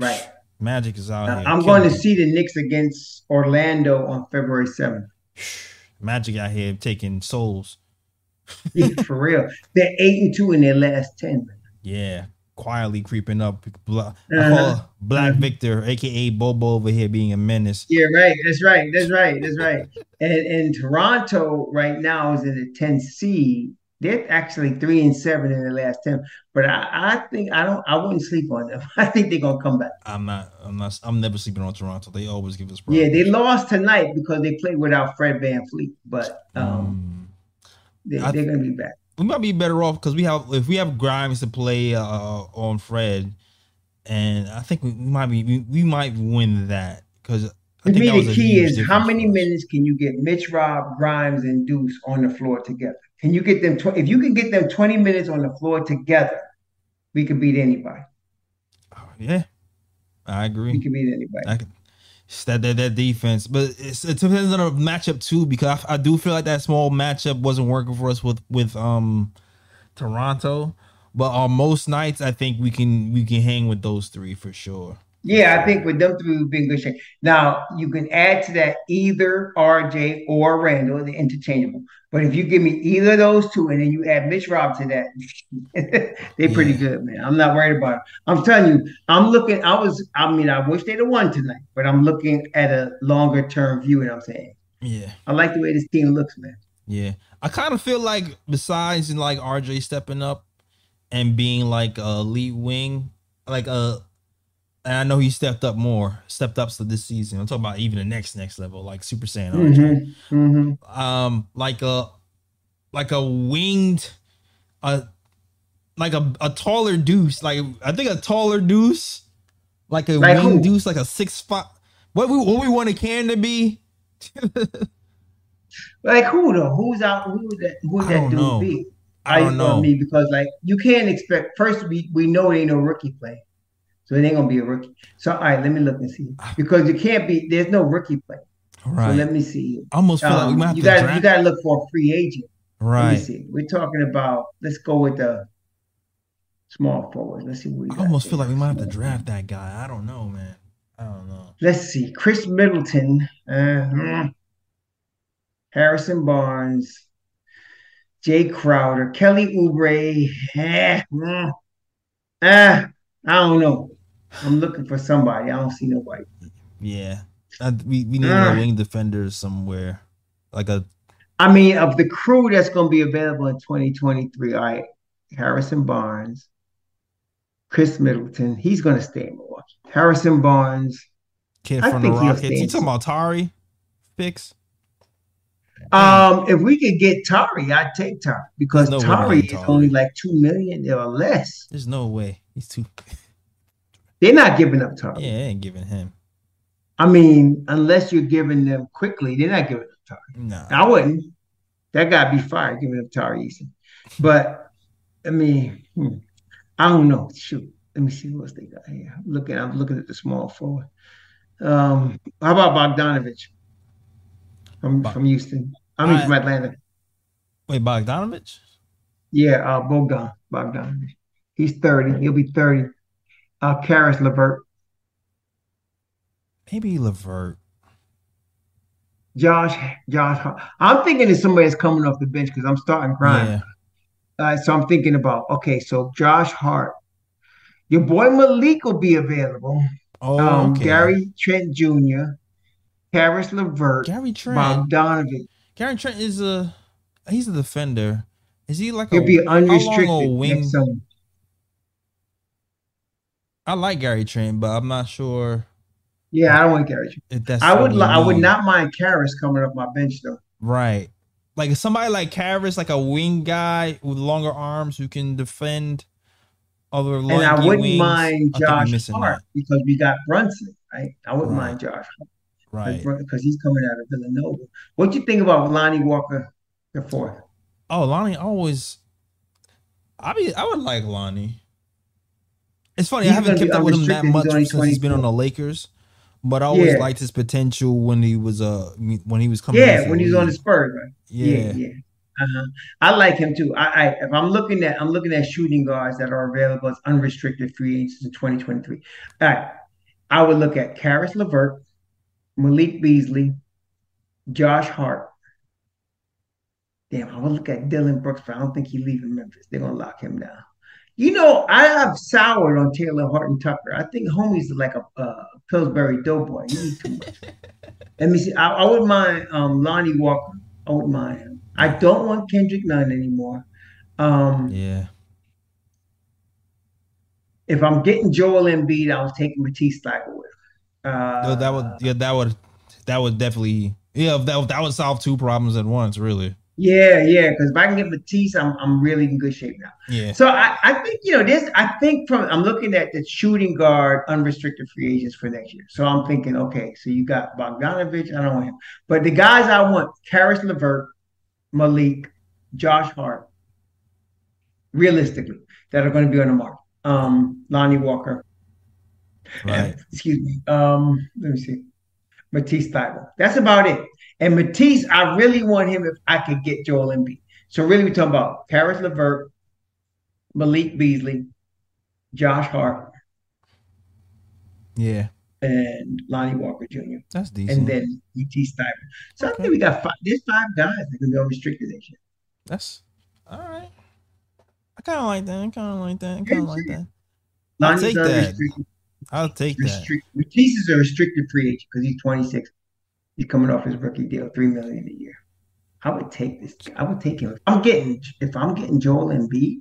Right. Magic is out here. I'm going to see the Knicks against Orlando on February 7th. Magic out here taking souls. For real. They're eight and two in their last ten. Yeah, quietly creeping up. Uh-huh. Black Mhm. Victor, aka Bobo, over here being a menace. Yeah, right. That's right. That's right. That's right. And and Toronto right now is in the 10th seed. They're actually three and seven in the last ten. But I, I think I don't I wouldn't sleep on them. [LAUGHS] I think they're gonna come back. I'm not. I'm not. I'm never sleeping on Toronto. They always give us Problems. Yeah, they lost tonight because they played without Fred VanVleet. But um Mm. They, they're gonna be back. we might be better off because we have if we have Grimes to play uh, on Fred, and I think we might be we, we might win that because I To me, the key is how many minutes can you get Mitch Rob, Grimes, and Deuce on the floor together? Can you get them? Tw- if you can get them twenty minutes on the floor together, we can beat anybody. Yeah, I agree. We can beat anybody. That, that that defense, but it's, it depends on the matchup too because I, I do feel like that small matchup wasn't working for us with with um Toronto. But on most nights, I think we can we can hang with those three for sure. Yeah, I think with them three, we'll be in good shape. Now, you can add to that either RJ or Randle, they're interchangeable. But if you give me either of those two and then you add Mitch Rob to that, [LAUGHS] they're pretty Yeah. good, man. I'm not worried about it. I'm telling you, I'm looking, I was, I mean, I wish they'd have won tonight, but I'm looking at a longer term view, and I'm saying, Yeah. I like the way this team looks, man. Yeah, I kind of feel like besides like RJ stepping up and being like a lead wing, like a, and I know he stepped up more, stepped up to this season. I'm talking about even the next next level, like Super Saiyan RJ. hmm hmm Um, like a, like a winged, a, like a a taller deuce. Like I think a taller deuce, like a Like winged who? deuce, like a six five. What we what we want a can to be? [LAUGHS] Like who though? Who's out? Who would that? Who would that dude know. be? I don't you know. me because like you can't expect. First, we we know it ain't no rookie play, so it ain't gonna be a rookie. So all right, let me look and see because you can't be. There's no rookie play. All right. So let me see. I almost feel like we Um, might have you to got draft. you got to look for a free agent. Let me right. see. We're talking about. Let's go with the small forward. Let's see what we I got almost feel there. like we might have to draft that guy. I don't know, man. I don't know. Let's see. Khris Middleton, uh. Harrison Barnes, Jae Crowder, Kelly Oubre. Eh, [LAUGHS] hmm. Ah, I don't know. I'm looking for somebody. I don't see nobody. Yeah. I, we we need Ah. a wing defender somewhere. Like a I mean, of the crew that's going to be available in 2023, all right, Harrison Barnes, Khris Middleton, he's going to stay in Milwaukee. Harrison Barnes. kid from the Rockets. You talking about Tari? Fix? Um, if we could get Tari, I'd take Tari because no Tari is Tari. only like two million or less. There's no way. He's too [LAUGHS] They're not giving up Tari. Yeah, I ain't giving him. I mean, unless you're giving them Quickley, they're not giving up Tari. Nah. I wouldn't. That guy be fired giving up Tari easy. But I mean, hmm, I don't know. Shoot. Let me see what else they got here. I'm looking, I'm looking at the small forward. Um, how about Bogdanovich from Bog- from Houston? I mean I- from Atlanta. Wait, Bogdanovich? Yeah, uh Bogdan Bogdanovich. He's 30. He'll be 30. Uh Caris LeVert, Maybe Levert. Josh, Josh. I'm thinking of somebody that's coming off the bench because I'm starting crying. Yeah. Uh, so I'm thinking about okay, so Josh Hart, your boy Malik will be available. Oh, um, okay. Gary Trent Jr., Caris LeVert, Gary Trent. Bogdanovich. Gary Trent is a he's a defender. Is he like He'll a be how long a unrestricted wing? I like Gary Trent, but I'm not sure Yeah, I don't want Gary. Trent. that's I would. li- I would not mind Caris coming off my bench though. Right. Like somebody like Caris, like a wing guy with longer arms who can defend other And I wouldn't wings. mind I think we're Josh Hart that. because we got Brunson, right? I wouldn't Right. mind Josh Right. Because he's coming out of Villanova. What do you think about Lonnie Walker the fourth? Oh, Lonnie always. I mean, I would like Lonnie. It's funny. He's I haven't kept up with him that much since he's been on the Lakers. But I always Yeah. liked his potential when he was uh when he was coming. Yeah, when he was on the. Spurs, right? Yeah. Yeah, yeah. Uh-huh. I like him too. I, I if I'm looking at I'm looking at shooting guards that are available as unrestricted free agents in 2023. All right. I would look at Caris LeVert, Malik Beasley, Josh Hart. Damn, I would look at Dillon Brooks, but I don't think he's leaving Memphis. They're gonna lock him down. You know, I have soured on Taylor Hart and Tucker. I think homie's like a uh, Pillsbury doughboy. He too much. [LAUGHS] Let me see. I, I wouldn't mind um, Lonnie Walker. I wouldn't mind him. I don't want Kendrick Nunn anymore. Um, Yeah. If I'm getting Joel Embiid, I was taking Matisse Thybulle with. him. Uh, No, that would yeah that would that would definitely yeah that that would solve two problems at once really. Yeah, yeah. Because if I can get Matisse, I'm I'm really in good shape now. Yeah. So I, I think you know this. I think from I'm looking at the shooting guard unrestricted free agents for next year. So I'm thinking, okay, so you got Bogdanovich. I don't want him, but the guys I want: Caris LeVert, Malik, Josh Hart. Realistically, that are going to be on the market. Um, Lonnie Walker. Right. Excuse me. Um, let me see. Matisse Thybulle. That's about it. And Matisse, I really want him if I could get Joel Embiid. So really, we're talking about Caris LeVert, Malik Beasley, Josh Hart, Yeah. and Lonnie Walker Jr. That's decent. And then Matisse Thybulle. So I think we got five. There's five guys that can be unrestricted this year. That's all right. I kind of like that. I kind of like that. I kind of like that. I'll take that. I'll take that. Restrict, Matisse is a restricted free agent because he's 26. He's coming off his rookie deal, three million a year. I would take this. I would take him. If I'm getting if I'm getting Joel Embiid.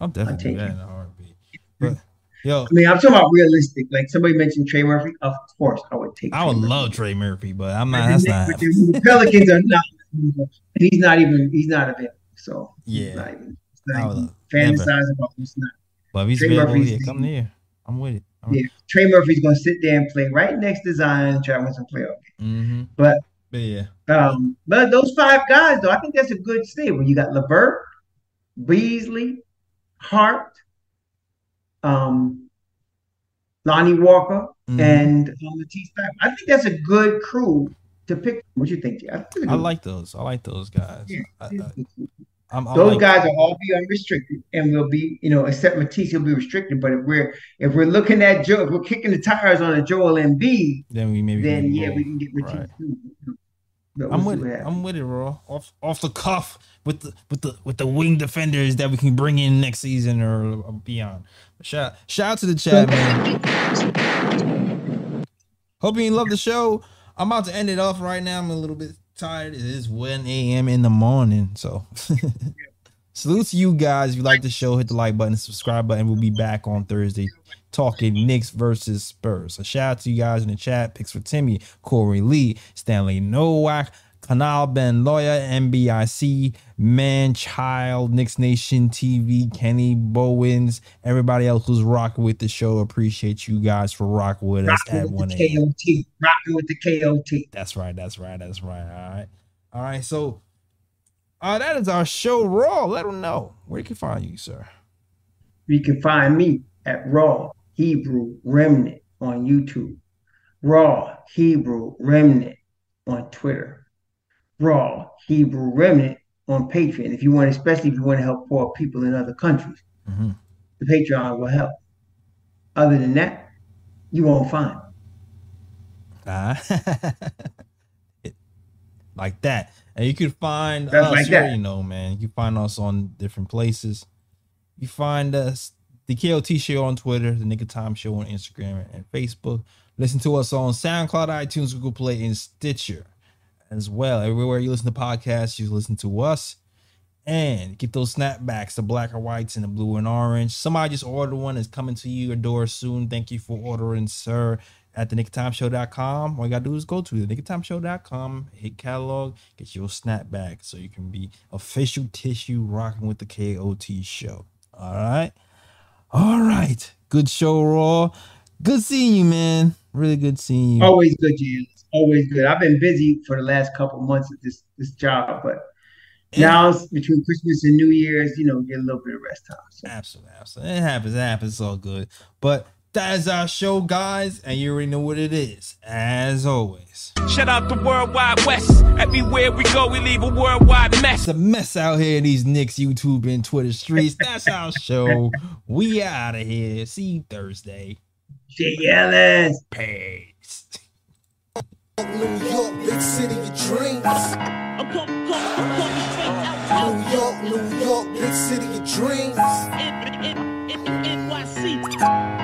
I'll definitely take do that in. But yo, I mean, I'm talking about realistic. Like somebody mentioned Trey Murphy. Of course, I would take. I would Trey Murphy. love Trey Murphy, but I'm not. the That's not. the- Pelicans are not. [LAUGHS] He's not even. He's not available. So he's Yeah. not even, it's I not would even fantasize about. Not. But he's Trey available, Murphy's yeah, come there. I'm with it. I'm, Yeah, Trey Murphy's gonna sit there and play right next to Zion and try to win some playoff. Mm-hmm. But But yeah. Um, but those five guys, though, I think that's a good stable. You got Levert, Beasley, Hart, um, Lonnie Walker, Mhm. and um, I think that's a good crew to pick. What you think? I, think it's a I like those. I like those guys. Yeah, I, I, crew. I'm, Those like, guys will all be unrestricted, and we'll be, you know, except Matisse, he'll be restricted. But if we're if we're looking at Joe, if we're kicking the tires on a Joel Embiid, Then we maybe then yeah, we can get Matisse. Right. too. I'm with it. I'm with it, Raw. Off off the cuff with the with the with the wing defenders that we can bring in next season or, or beyond. Shout shout out to the chat, man. Hope you love the show. I'm about to end it off right now. I'm a little bit tired. It is 1 a.m. in the morning. So [LAUGHS] salute to you guys. If you like the show, hit the like button, subscribe button. We'll be back on Thursday talking Knicks versus Spurs. So shout out to you guys in the chat. Picks for Timmy, Corey Lee, Stanley Nowak, Kanal Ben Lawyer, MBIC, Man Child, Knicks Nation TV, Kenny Bowens, everybody else who's rocking with the show. Appreciate you guys for rocking with us Rocking at with 1 the KOT. Rocking with the KOT. That's right. That's right. That's right. All right. All right. So, uh, that is our show. Raw. Let them know where you can find you, sir. You can find me at Raw Hebrew Remnant on YouTube. Raw Hebrew Remnant on Twitter. Raw Hebrew Remnant on Patreon. If you want, especially if you want to help poor people in other countries, Mhm. the Patreon will help. Other than that, you won't find. Ah. [LAUGHS] It- like that. And you can find That's us, like you that. know, man. You find us on different places. You find us, the KOT show on Twitter, the Knick of Time show on Instagram and Facebook. Listen to us on SoundCloud, iTunes, Google Play, and Stitcher as well. Everywhere you listen to podcasts, you listen to us. And get those snapbacks, the black and whites and the blue and orange. Somebody just ordered one. It's coming to your door soon. Thank you for ordering, sir. At the knickoftimeshow.com. All you gotta do is go to the knickoftimeshow.com, hit catalog, get your snapback so you can be official tissue rocking with the KOT show. All right. All right. Good show, Raw. Good seeing you, man. Really good seeing you. Always good, Jay. Always good. I've been busy for the last couple months at this this job, but Yeah. now it's between Christmas and New Year's, you know, get a little bit of rest time. So. Absolutely, absolutely. It happens. It happens. It's all good. But that is our show, guys, and you already know what it is. As always, Shout out to the Worldwide West. Everywhere we go, we leave a worldwide mess. it's a mess out here in these Knicks YouTube and Twitter streets. That's our [LAUGHS] show. We out of here. See you Thursday. Jay Ellis. Peace. New York, big city of dreams. New York, New York, big city of dreams. NYC.